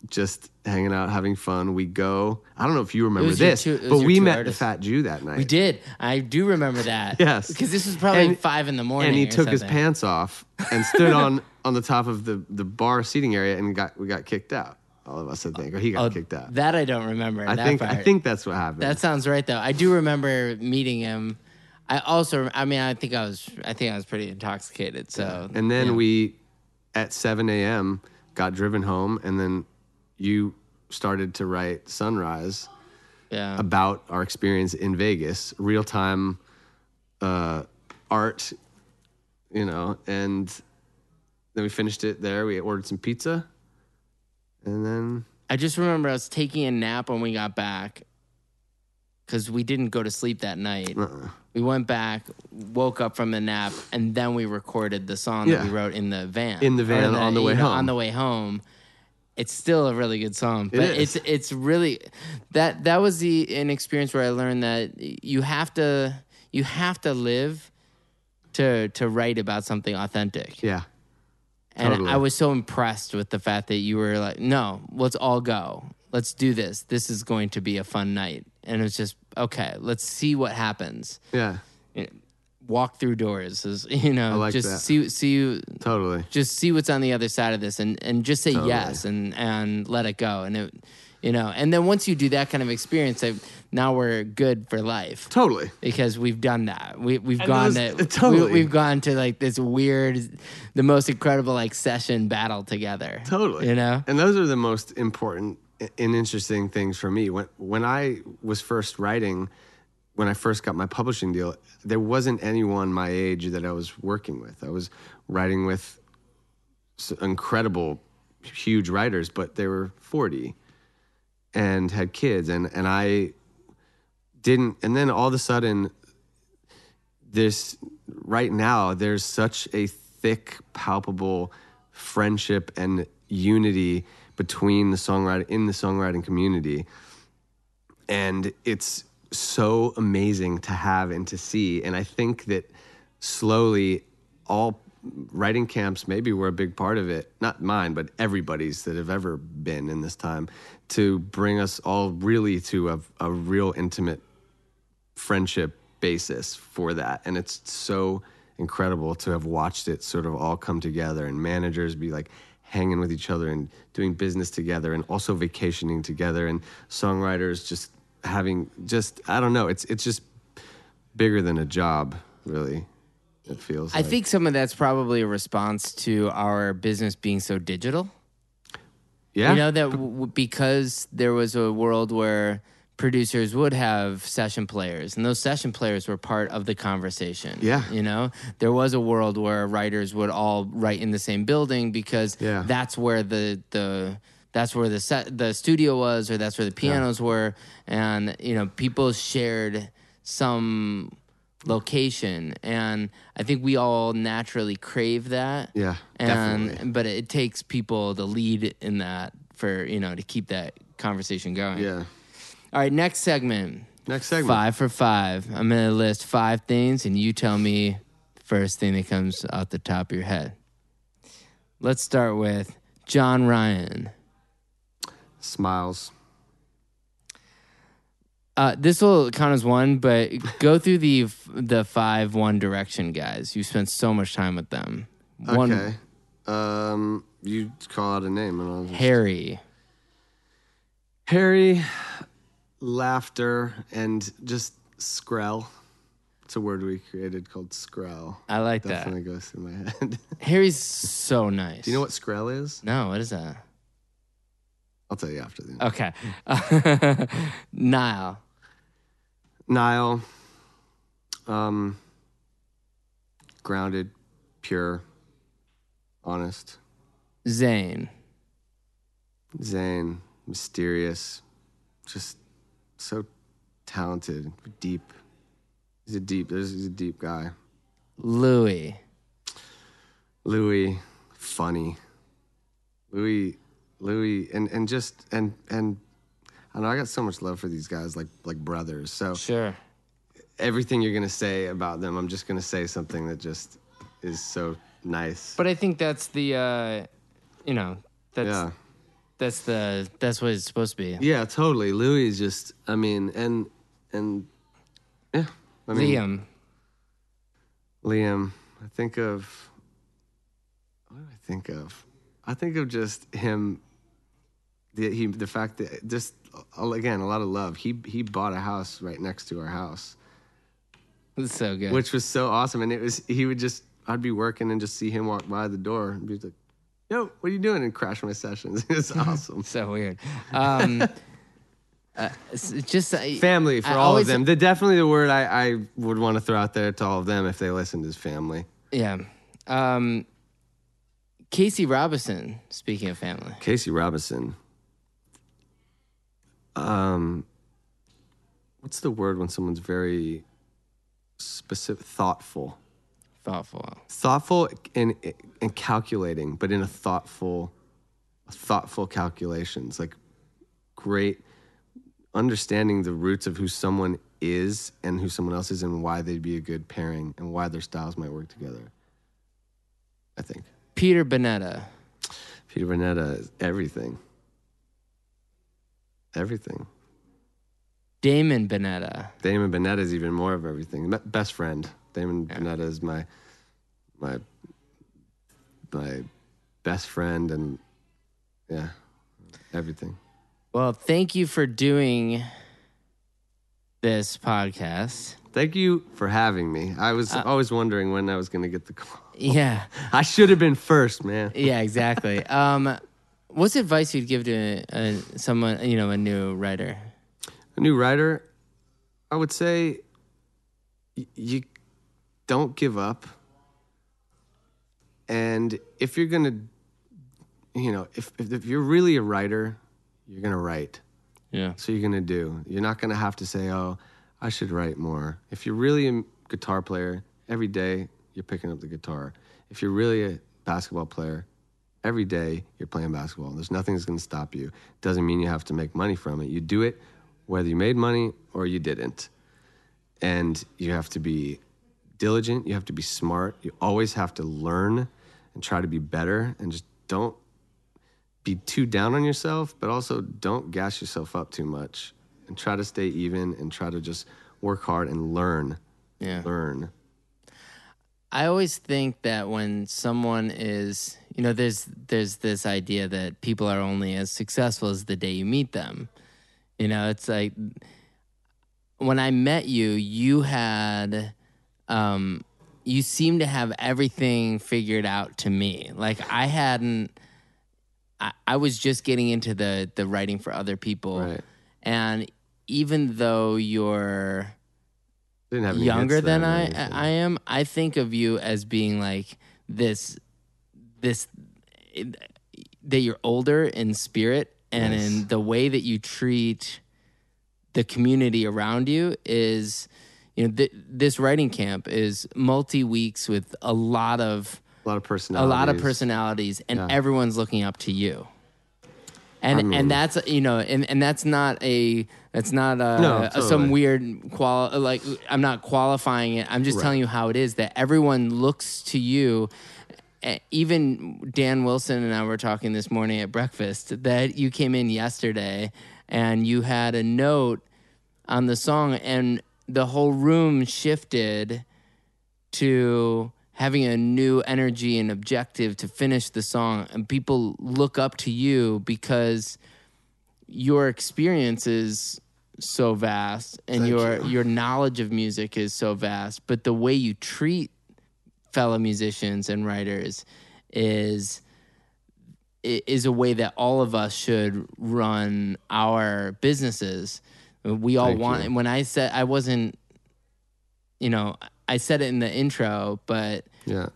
just hanging out, having fun. We go. I don't know if you remember this, two- but we met artists. the Fat Jew that night. We did. I do remember that. Yes. because this was probably And- five in the morning. and he took his pants off and stood on on the top of the the bar seating area and got we got kicked out. All of us, I think, or he got Oh, kicked out. That I don't remember. I think part. I think that's what happened. that sounds right though. I do remember meeting him. I also, I mean, I think I was, I think I was pretty intoxicated. So, and then yeah. we at 7 a.m. got driven home, and then you started to write Sunrise yeah, about our experience in Vegas, real time uh, art, you know, and then we finished it there. We ordered some pizza, and then I just remember I was taking a nap when we got back because we didn't go to sleep that night. Uh-uh. We went back, woke up from the nap, and then we recorded the song that we wrote in the van. In the van on the way know, home. On the way home. It's still a really good song, but is. it's it's really that that was the an experience where I learned that you have to you have to live to to write about something authentic. Yeah. And Totally. I was so impressed with the fact that you were like, no, let's all go. Let's do this. This is going to be a fun night. And it was just, okay, let's see what happens. Yeah. Eh, walk through doors is, you know, I like just that. see, see, Totally. just see what's on the other side of this and, and just say yes and, and let it go. And it, you know, and then once you do that kind of experience, I, now we're good for life Totally. because we've done that. We we've And gone those- to totally. we, have gone to like this weird, the most incredible like session battle together. Totally. you know. And those are the most important and interesting things for me. When when I was first writing, when I first got my publishing deal, there wasn't anyone my age that I was working with. I was writing with incredible, huge writers, but they were 40 and had kids. And, and I didn't, and then all of a sudden, this right now there's such a thick palpable friendship and unity between the songwriting in the songwriting community and it's so amazing to have and to see and i think that slowly all writing camps maybe were a big part of it not mine but everybody's that have ever been in this time to bring us all really to a, a real intimate friendship basis for that. And it's so incredible to have watched it sort of all come together and managers be like hanging with each other and doing business together and also vacationing together and songwriters just having just I don't know, it's it's just bigger than a job, really. It feels I like. think some of that's probably a response to our business being so digital. yeah. You know that w- because there was a world where producers would have session players, and those session players were part of the conversation. Yeah. you know, there was a world where writers would all write in the same building because Yeah. that's where the the that's where the set the studio was, or that's where the pianos were, and you know, people shared some location and i think we all naturally crave that Yeah, and definitely. but it takes people to lead in that for you know to keep that conversation going. yeah. All right, next segment. Next segment. Five for five. I'm gonna list five things, and you tell me the first thing that comes out the top of your head. Let's start with John Ryan. Smiles. Uh, this will count as one, but go through the the five One Direction guys. You spent so much time with them. One Okay. Um you call out a name and I'll just Harry. Harry, laughter, and just skrell. It's a word we created called skrell. I like that. Definitely goes through my head. Harry's so nice. Do you know what skrell is? No, what is that? I'll tell you after the Okay. Niall. Niall, um, grounded, pure, honest. Zayn. Zayn, mysterious, just so talented, deep. He's a deep. There's he's a deep guy. Louis. Louis, funny. Louis, Louis, and and just and and I know. I got so much love for these guys, like like brothers. So Sure. everything you're gonna say about them, I'm just gonna say something that just is so nice. But I think that's the uh you know, that's yeah, that's the that's what it's supposed to be. yeah, totally. Louis is just. I mean, and and yeah. I mean, Liam. Liam. I think of. What do I think of? I think of just him. The he the fact that just uh, again a lot of love. He he bought a house right next to our house, That's so good. which was so awesome. And it was he would just I'd be working and just see him walk by the door and be like, "Yo, what are you doing?" and crash my sessions. It's awesome. so weird. Um uh, just uh, family for I all always- of them. The definitely the word I, I would want to throw out there to all of them if they listened is family. Yeah. Um Casey Robinson, speaking of family. Casey Robinson. Um, what's the word when someone's very specific, thoughtful, Thoughtful. thoughtful and and calculating, but in a thoughtful, thoughtful calculations, like great understanding the roots of who someone is and who someone else is and why they'd be a good pairing and why their styles might work together. I think Peter Bunetta. Peter Bunetta is everything. Everything. Damon Bunetta. Damon Bunetta is even more of everything. Best friend. Damon Bunetta is my my my best friend and yeah, everything. Well, thank you for doing this podcast. Thank you for having me. I was always wondering when I was going to get the call. Yeah. I should have been first, man. Yeah, exactly. um, what's advice you'd give to a, a, someone, you know, a new writer? A new writer, I would say y- you don't give up. And if you're going to, you know, if, if, if you're really a writer, you're going to write. Yeah. So you're gonna do. You're not gonna have to say, "Oh, I should write more." If you're really a guitar player, every day you're picking up the guitar. If you're really a basketball player, every day you're playing basketball. There's nothing that's gonna stop you. Doesn't mean you have to make money from it. You do it whether you made money or you didn't. And you have to be diligent. You have to be smart. You always have to learn and try to be better. And just don't be too down on yourself, but also don't gas yourself up too much and try to stay even and try to just work hard and learn. Yeah. Learn. I always think that when someone is, you know, there's there's this idea that people are only as successful as the day you meet them. You know, it's like when I met you, you had um you seemed to have everything figured out to me. Like I hadn't I, I was just getting into the the writing for other people. Right. And even though you're Didn't have younger than I. I am, I think of you as being like this this that you're older in spirit and Yes. in the way that you treat the community around you is you know th- this writing camp is multi weeks with a lot of a lot of personalities a lot of personalities and Yeah. everyone's looking up to you and I mean- and that's you know and, and that's not a that's not a, No, a- some weird qual like i'm not qualifying it i'm just Right. telling you how it is that everyone looks to you Eh, even dan wilson and i were talking this morning at breakfast that you came in yesterday and you had a note on the song and the whole room shifted to having a new energy and objective to finish the song. And people look up to you because your experience is so vast and your your knowledge of music is so vast but the way you treat fellow musicians and writers is is a way that all of us should run our businesses we all Thank want you. when i said i wasn't you know i said it in the intro but Yeah.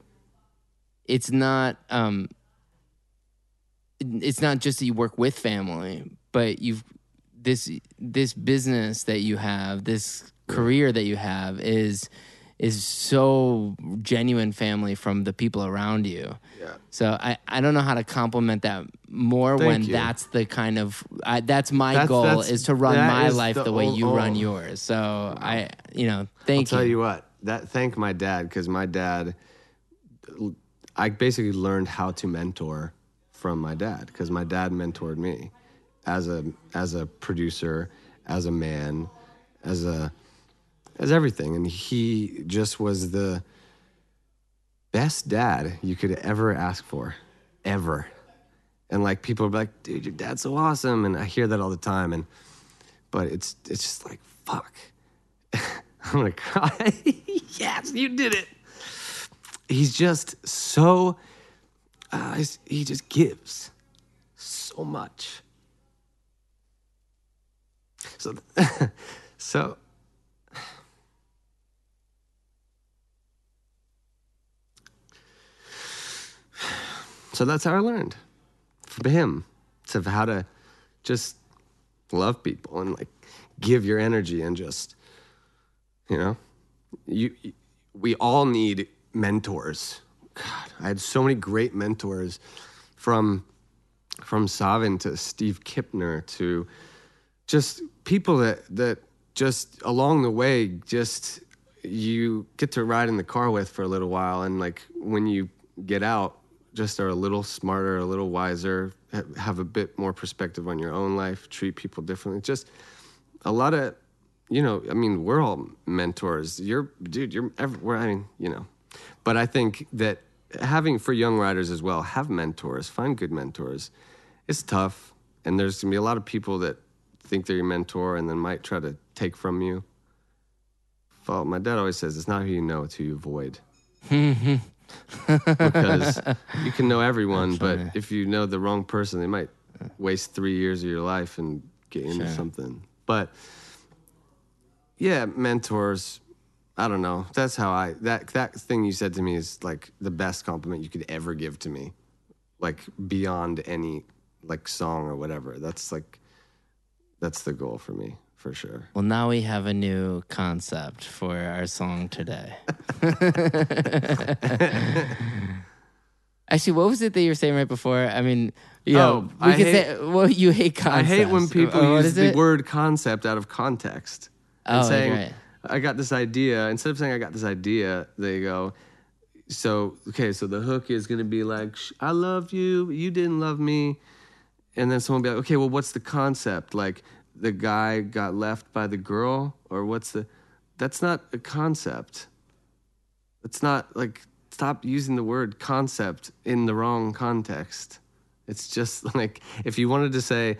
it's not um it's not just that you work with family but you've this this business that you have this career that you have is is so genuine family from the people around you Yeah. so i i don't know how to compliment that more Thank when you. that's the kind of I, that's my That's- goal that's- is to run my life the the, way ul- you run oh. yours so i you know thank I'll thank tell you you what. That thank my dad because my dad, I basically learned how to mentor from my dad because my dad mentored me as a as a producer, as a man, as a as everything, and he just was the best dad you could ever ask for, ever. And like people are like, dude, your dad's so awesome, and I hear that all the time, and but it's it's just like fuck. I'm gonna cry. yes, you did it. He's just so. Uh, he just gives so much. So, so. So that's how I learned from him to how to just love people and like give your energy and just, you know, you, we all need mentors. God, I had so many great mentors from from Savan to Steve Kipner to just people that that just along the way just you get to ride in the car with for a little while and like when you get out just are a little smarter a little wiser have a bit more perspective on your own life treat people differently. Just a lot of you know i mean we're all mentors. You're dude you're everywhere i mean you know. But i think that having for young riders as well have mentors find good mentors it's tough. And there's gonna be a lot of people that think they're your mentor and then might try to take from you. Well, my dad always says it's not who you know, it's who you avoid. Mm-hmm. Because you can know everyone, but if you know the wrong person, they might waste three years of your life and get into Sure. something. But yeah, mentors. I don't know. That's how I that that thing you said to me is like the best compliment you could ever give to me, like beyond any like song or whatever. That's like that's the goal for me for sure. Well, now we have a new concept for our song today. Actually, what was it that you were saying right before? I mean, you know, Oh, we I could hate- say, well, you hate I hate when people Oh, use the it? word concept out of context. Oh, And like, saying, right. I got this idea. Instead of saying I got this idea, they go, so, okay, so the hook is going to be like, I love you, you didn't love me. And then someone will be like, okay, well, what's the concept? Like, the guy got left by the girl? Or what's the. That's not a concept. It's not like, stop using the word concept in the wrong context. It's just like if you wanted to say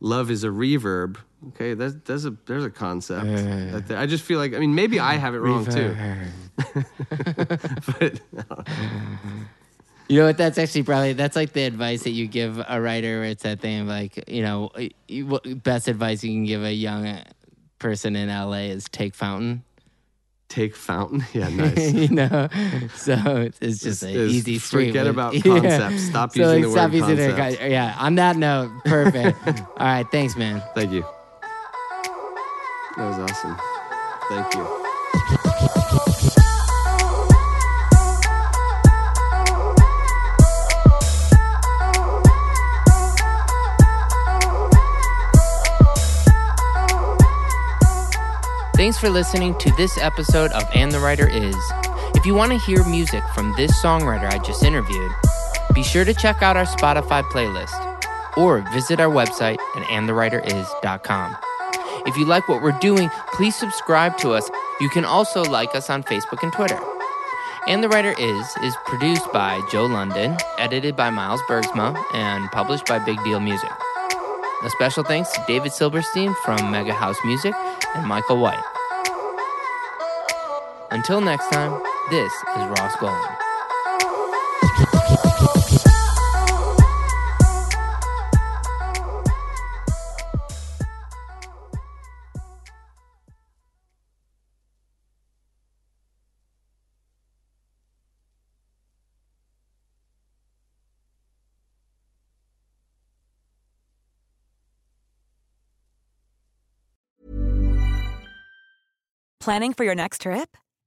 love is a reverb, okay, that's there's a there's a concept. there. I just feel like I mean maybe I have it wrong too. but You know what? That's actually probably that's like the advice that you give a writer. Where it's that thing of like you know, best advice you can give a young uh, person in LA is take fountain. take fountain, yeah, nice. you know, so it's- just an easy street. forget with- about Yeah. concepts. Stop So, using like, the stop word using the concept. con- yeah. On that note, perfect. All right, thanks, man. Thank you. That was awesome. Thank you. Thanks for listening to this episode of And the Writer Is. If you want to hear music from this songwriter I just interviewed, be sure to check out our Spotify playlist or visit our website at andthewriteris.com. If you like what we're doing, please subscribe to us. You can also like us on Facebook and Twitter. And the Writer Is is produced by Joe London, edited by Miles Bergsma, and published by Big Deal Music. A special thanks to David Silverstein from Mega House Music and Michael White. Until next time, this is Ross Golan. Planning for your next trip?